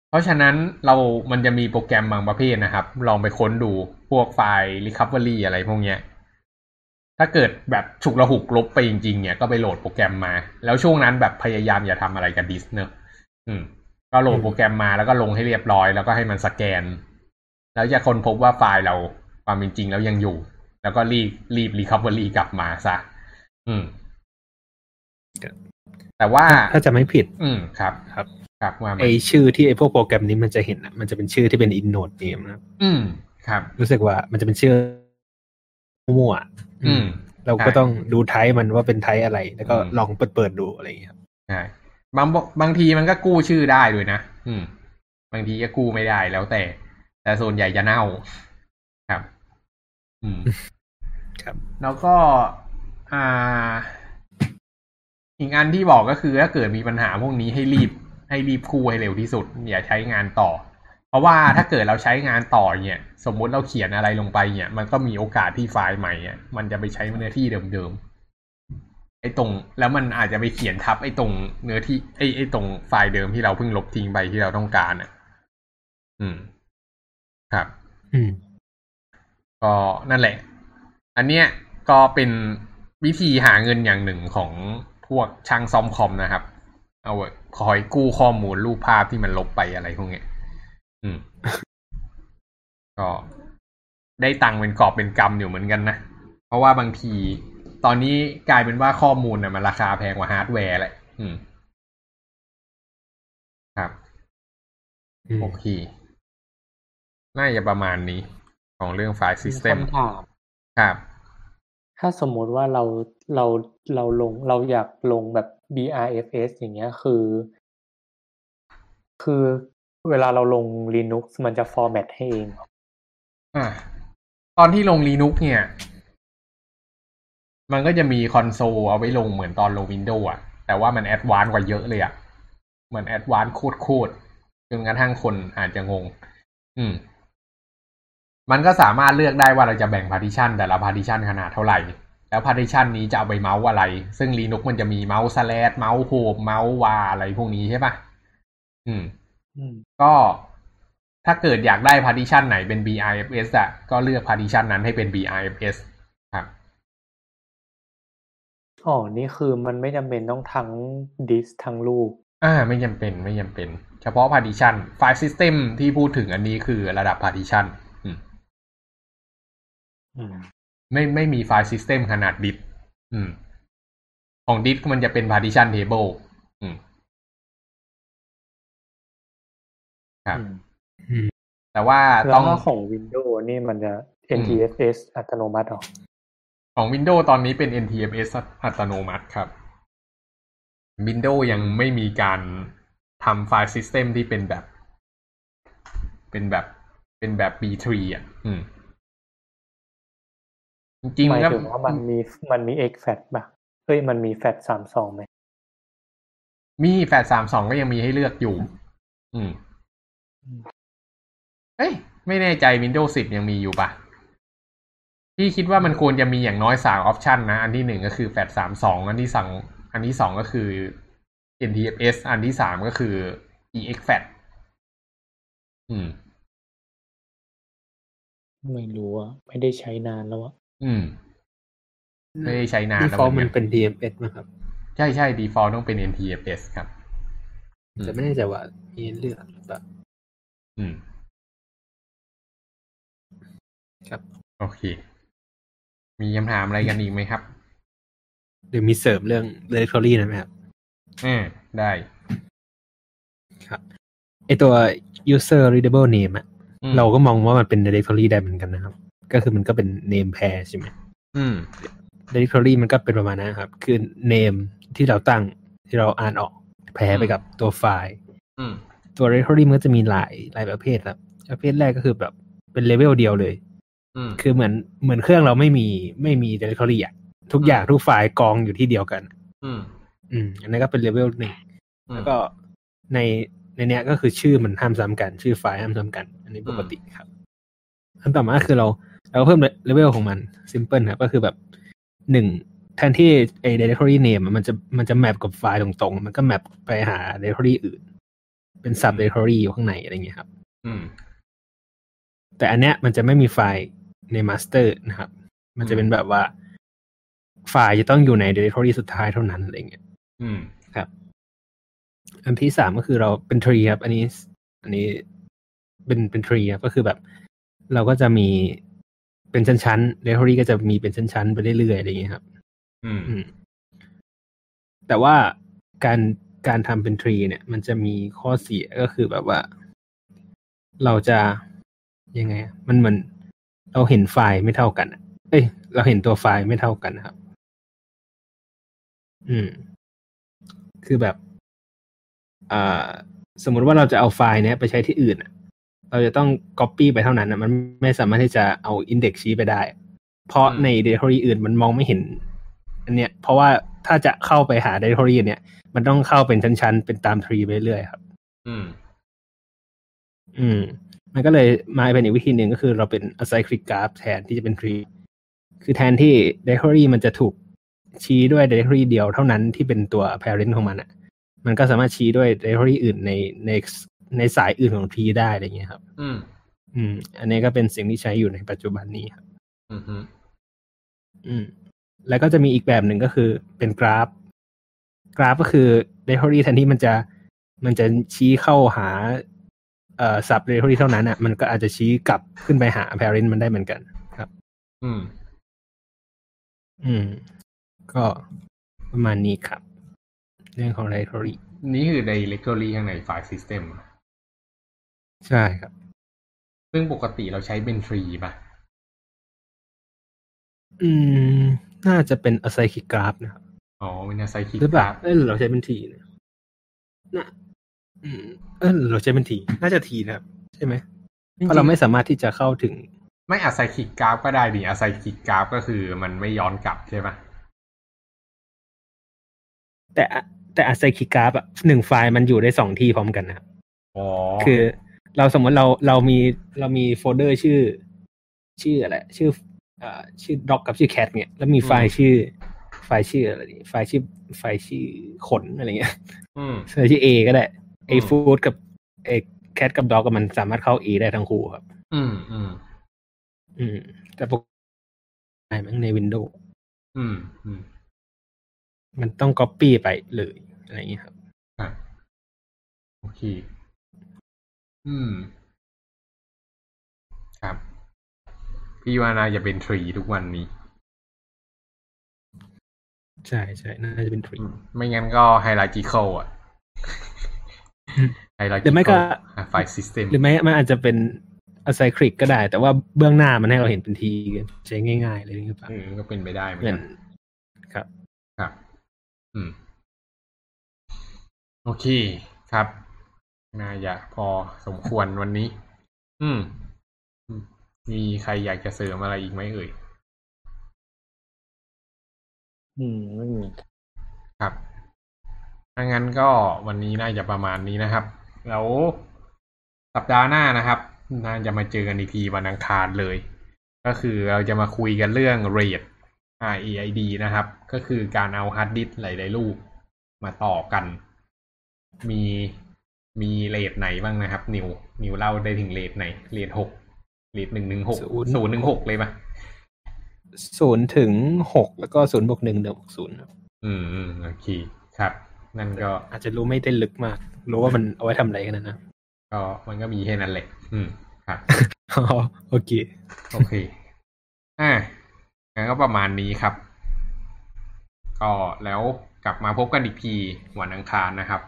เพราะฉะนั้นเรามันจะมีโปรแกรมบางประเภทนะครับ ลองไปค้นดูพวกไฟล์ recovery อะไรพวกเนี้ย ถ้าเกิดแบบฉุกระหุกลบไปจริงๆ เนี่ยก็ไปโหลดโปรแกรมมา แล้วช่วงนั้นแบบพยายามอย่าทำอะไรกับดิสก์เนอะอืม ก็โหลดโปรแกรมมาแล้วก็ลงให้เรียบร้อย แล้วก็ให้มันสแกน แล้วจะค้นพบว่าไฟล์เราความเป็นจริงแล้วยังอยู่ แล้วก็รีบรีบ recovery กลับมาซะอืม แต่ว่าถ้าจะไม่ผิด อืมครับ ครับ ครับว่ามาไอชื่อที่ไอพวกโปรแกรมนี้มันจะเห็นอะมันจะเป็นชื่อที่เป็น inode name นะครับอืมครับ รู้สึกว่ามันจะเป็นชื่อมั่วๆอืม เราก็ต้องดูไทป์มันว่าเป็นไทป์อะไร แล้วก็อืมลองเปิดเปิดๆดูอะไรอย่างเงี้ยครับใช่บางบางทีมันก็กู้ชื่อได้ด้วยนะอืม บางทีก็กู้ไม่ได้แล้วแต่ แต่ส่วนใหญ่จะเน่าครับ อืม ครับ แล้วก็ อ่า อีกอันที่บอกก็คือถ้าเกิดมีปัญหาพวกนี้ให้รีบ ให้รีบกู้ให้เร็วที่สุด อย่าใช้งานต่อ เพราะว่าถ้าเกิดเราใช้งานต่อเนี่ย สมมุติเราเขียนอะไรลงไปเนี่ย มันก็มีโอกาสที่ไฟล์ใหม่เนี่ยมันจะไปใช้เนื้อที่เดิมๆไอ้ตรง แล้วมันอาจจะไปเขียนทับไอ้ตรงเนื้อที่ไอ้ไอ้ตรงไฟล์เดิมที่เราเพิ่งลบทิ้งไปที่เราต้องการอะ อืม ครับ อืมก็นั่นแหละ อันเนี้ยก็เป็นวิธีหาเงินอย่างหนึ่งของพวกช่างซ่อมคอมนะครับ เอาไว้คอยกู้ข้อมูลรูปภาพที่มันลบไปอะไรพวกเนี้ยอืม ก็ได้ตังค์เป็นกอบเป็นกำอยู่เหมือนกันนะ เพราะว่าบางที ตอนนี้กลายเป็นว่าข้อมูลน่ะมันราคาแพงกว่าฮาร์ดแวร์แหละอืม ครับอืมโอเคน่าจะประมาณนี้ของเรื่อง file system คำถามครับ ถ้าสมมุติว่าเราเราเราลงเราอยากลงแบบ Btrfs อย่างเงี้ยคือ คือเวลาเราลง Linux มันจะ format ให้เองอ่าตอนที่ลง Linux เนี่ย มันก็จะมีคอนโซลเอาไว้ลงเหมือนตอนลง Windows อะแต่ว่ามัน advance กว่าเยอะเลยอะเหมือน advance โคตรจนกระทั่งคนอาจจะงง อืม มันก็สามารถเลือกได้ว่าเราจะแบ่ง partition แต่ละ partition ขนาดเท่าไหร่ แล้ว partition นี้จะเอาไป mount อะไร ซึ่ง Linux มันจะมี mount slash mount home mount var อะไรพวกนี้ใช่ปะอืมอืม ก็ถ้าเกิดอยากได้ partition ไหนเป็น BIFS อะก็เลือก partition นั้นให้เป็น BIFS ครับอ๋อ นี่คือมันไม่จำเป็นต้องทั้งดิสทั้งรูปอ่า ไม่จำเป็นไม่จำเป็น เฉพาะ partition file system ที่พูดถึงอันนี้คือระดับ partition อืม อืมไม่ไม่มี file system ขนาดดิสอืม ของดิสมันจะเป็น partition table อืมครับอืมแต่ว่าแล้ต้วองก็ของ Windows นี่มันจะ NTFS อัตโนมัติหรอของ Windows ตอนนี้เป็น NTFS อัตโนมัติครับ Windows ยังไม่มีการทำไฟล์ System ที่เป็นแบบ เป็นแบบ เป็นแบบ B3 อะ อืม จริงหมายๆก็ถึงว่ามันมีมันมี exFAT ป่ะเฮ้ยมันมี FAT สามสองไหมมีแฟดสามสองก็ยังมีให้เลือกอยู่ อืมเอ้ยไม่แน่ใจ Windows 10 ยังมีอยู่ปะพี่คิดว่ามันควรจะมีอย่างน้อยสามออปชันนะ อันที่หนึ่งก็คือแฟดสามสองอันที่สองอันที่สองก็คือ NTFS อันที่สามก็คือ EXFAT อืม ไม่รู้อะไม่ได้ใช้นานแล้วอะ อืมไม่ได้ใช้นานดีแล้วฟอลเหมืมัอนนกันเป็น DMS นะครับ ใช่ใช่ default ต้องเป็น NTFS ครับอืมแต่ไม่แน่ใจว่ามีเลือกหรือเปล่าอืม ครับ โอเค มีคำถามอะไรกันอีกไหมครับเดี๋ยวมีเสริมเรื่อง directory นะไหมครับอืมได้ครับไอตัว user readable name อะอืมเราก็มองว่ามันเป็น directory ได้เหมือนกันนะครับ ก็คือมันก็เป็น name pair ใช่ไหมอืม directory มันก็เป็นประมาณนั้นครับ คือ name ที่เราตั้งที่เราอ่านออกแพ้ไปกับตัวไฟล์อืมตัว directory มันก็จะมีหลายหลายประเภทครับ ประเภทแรกก็คือแบบเป็นเลเวลเดียวเลยอืมคือเหมือนเหมือนเครื่องเราไม่มีไม่มี directory อะทุกอย่างทุกไฟล์กองอยู่ที่เดียวกัน อืม อืม อันนั้นก็เป็นเลเวลหนึ่งอืมแล้วก็ในในเนี้ยก็คือชื่อมันห้ามซ้ำกัน ชื่อไฟล์ห้ามซ้ำกัน อันนี้ปกติครับ อันต่อมาคือเรา เราก็เพิ่มเลเวลของมัน simple ครับก็คือแบบหนึ่งแทนที่ไอ้ directory name อะมันจะมันจะ map กับไฟล์ตรงๆ มันก็ map ไปหา directory อื่น เป็น sub directory อยู่ข้างในอะไรเงี้ยครับ อืม แต่อันเนี้ยมันจะไม่มีไฟล์ใน master นะครับ มันจะเป็นแบบว่า ไฟล์จะต้องอยู่ใน directory สุดท้ายเท่านั้นอะไรเงี้ย อืมอันที่สามก็คือเราเป็น tree ครับ อันนี้ อันนี้เป็นเป็น tree ครับก็คือแบบ เราก็จะมี เป็นชั้นๆ directory ก็จะมีเป็นชั้นๆไปเรื่อยๆอะไรอย่างเงี้ยครับ อืมอืมแต่ว่าการการทำเป็น tree เนี่ย มันจะมีข้อเสียก็คือแบบว่า เราจะยังไงอะมันเหมือนเราเห็นไฟล์ไม่เท่ากันอะเอ้ย เราเห็นตัวไฟล์ไม่เท่ากันนะครับ อืม คือแบบ อ่า สมมุติว่าเราจะเอาไฟล์เนี้ยไปใช้ที่อื่นอะ เราจะต้อง copy ไปเท่านั้นนะมันไม่สามารถที่จะเอา index ชี้ไปได้ เพราะใน directory อื่นมันมองไม่เห็น อันเนี้ย เพราะว่าถ้าจะเข้าไปหา directory อันเนี้ยมันต้องเข้าเป็นชั้นๆ เป็นตาม tree ไปเรื่อยๆครับ อืม อืม มันก็เลยมาเป็นอีกวิธีหนึ่งก็คือเราเป็น acyclic graph แทนที่จะเป็น tree คือแทนที่ directory มันจะถูกชี้ด้วย directory เดียวเท่านั้นที่เป็นตัว parent ของมันอะมันก็สามารถชี้ด้วย directory อื่นในใน ในสายอื่นของ tree ได้อะไรเงี้ยครับ อืม อืม อันนี้ก็เป็นสิ่งที่ใช้อยู่ในปัจจุบันนี้ครับอืมอืมอืมแล้วก็จะมีอีกแบบหนึ่งก็คือเป็นกราฟ กราฟก็คือ directory แทนที่มันจะมันจะชี้เข้าหา เอ่อ sub directory เท่านั้นอะ มันก็อาจจะชี้กลับขึ้นไปหา parent มันได้เหมือนกันครับ อืม อืม ก็ประมาณนี้ครับ เรื่องของ directory นี่คือ directory ข้างในไฟล์ system ใช่ครับ ซึ่งปกติเราใช้เป็น tree ป่ะ อืม น่าจะเป็น acyclic graph นะครับ อ๋อเป็นอาศัยคิดหรือเปล่าครับเออหรือเราใช้เป็นทีเนี่ยน่ะอืม เออหรือเราใช้เป็นที น่าจะทีนะครับ ใช่ไหมจงๆเพราะเราไม่สามารถที่จะเข้าถึง ไม่อาศัยคิดกราฟก็ได้ดิอาศัยคิดกราฟก็คือมันไม่ย้อนกลับใช่ปะแต่แต่ acyclic graph อะหนึ่งไฟล์มันอยู่ได้สองที่พร้อมกันนะครับอ๋อคือ เราสมมติเราเรามีเรามีโฟลเดอร์ชื่อ ชื่ออะไรชื่อเอ่อชื่อ doc กับชื่อ cat เนี่ยแล้วมีไฟล์ชื่อ ไฟล์ชื่ออะไรดีไฟล์ชื่อไฟล์ชื่อขนอะไรเงี้ยอืมไฟล์ชื่อ A ก็ได้ A อืม food กับ A cat กับ dog มันสามารถเข้า A ได้ทั้งคู่ครับ อืมอืมอืมแต่ปกติมันใน Windows อืมอืมมันต้อง copy ไปเลยอะไรอย่างเงี้ยครับอะโอเค อืม ครับ พี่ว่าน่าจะเป็น tree ทุกวันนี้ ใช่ใช่น่าจะเป็น tree อืมไม่งั้นก็ hierarchical อะ hierarchy หรือไม่ก็ file system หรือไม่มันอาจจะเป็นอ c ไซคลิกก็ได้ แต่ว่าเบื้องหน้ามันให้เราเห็นเป็น tree ใช้ง่ายๆเลยหรือเปล่าอืมก็เป็นไปได้เหมือนเหมือกันนะครับ ครับ อืม โอเคครับ น่าจะพอสมควรวันนี้อืมอืม มีใครอยากจะเสริมอะไรอีกไหมเอ่ย อืม ไม่มี ครับถ้างั้นก็วันนี้น่าจะประมาณนี้นะครับ แล้วสัปดาห์หน้านะครับ น่าจะมาเจอกันอีกทีวันอังคารเลย ก็คือเราจะมาคุยกันเรื่อง RAID RAID นะครับ ก็คือการเอาฮาร์ดดิสก์หลายๆลูกมาต่อกัน มี มี RAID ไหนบ้างนะครับ นิว นิวเล่าได้ถึง RAID ไหน RAID หก RAID หนึ่งหนึ่งหกศูนย์ศูนย์หนึ่งหกเลยปะศูนย์ถึงหกแล้วก็ศูนย์บวกหนึ่งหนึ่งบวกศูนย์ครับอืมอืมโอเคครับ นั่นก็อาจจะรู้ไม่ได้ลึกมาก รู้ว่ามันเอาไว้ทำอะไรกันนะนะก็มันก็มีแค่นั้นแหละ อืมครับอ๋อโอเคโอเคอ่างั้นก็ประมาณนี้ครับ ก็แล้วกลับมาพบกันอีกทีวันอังคารนะครับ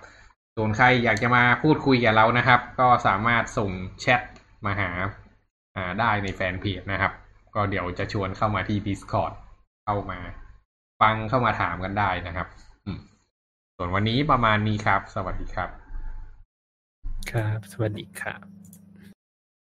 ส่วนใครอยากจะมาพูดคุยกับเรานะครับ ก็สามารถส่งแชทมาหาอ่าได้ในแฟนเพจนะครับ ก็เดี๋ยวจะชวนเข้ามาที่ Discord เข้ามาฟังเข้ามาถามกันได้นะครับอืมส่วนวันนี้ประมาณนี้ครับ สวัสดีครับ ครับ สวัสดีครับ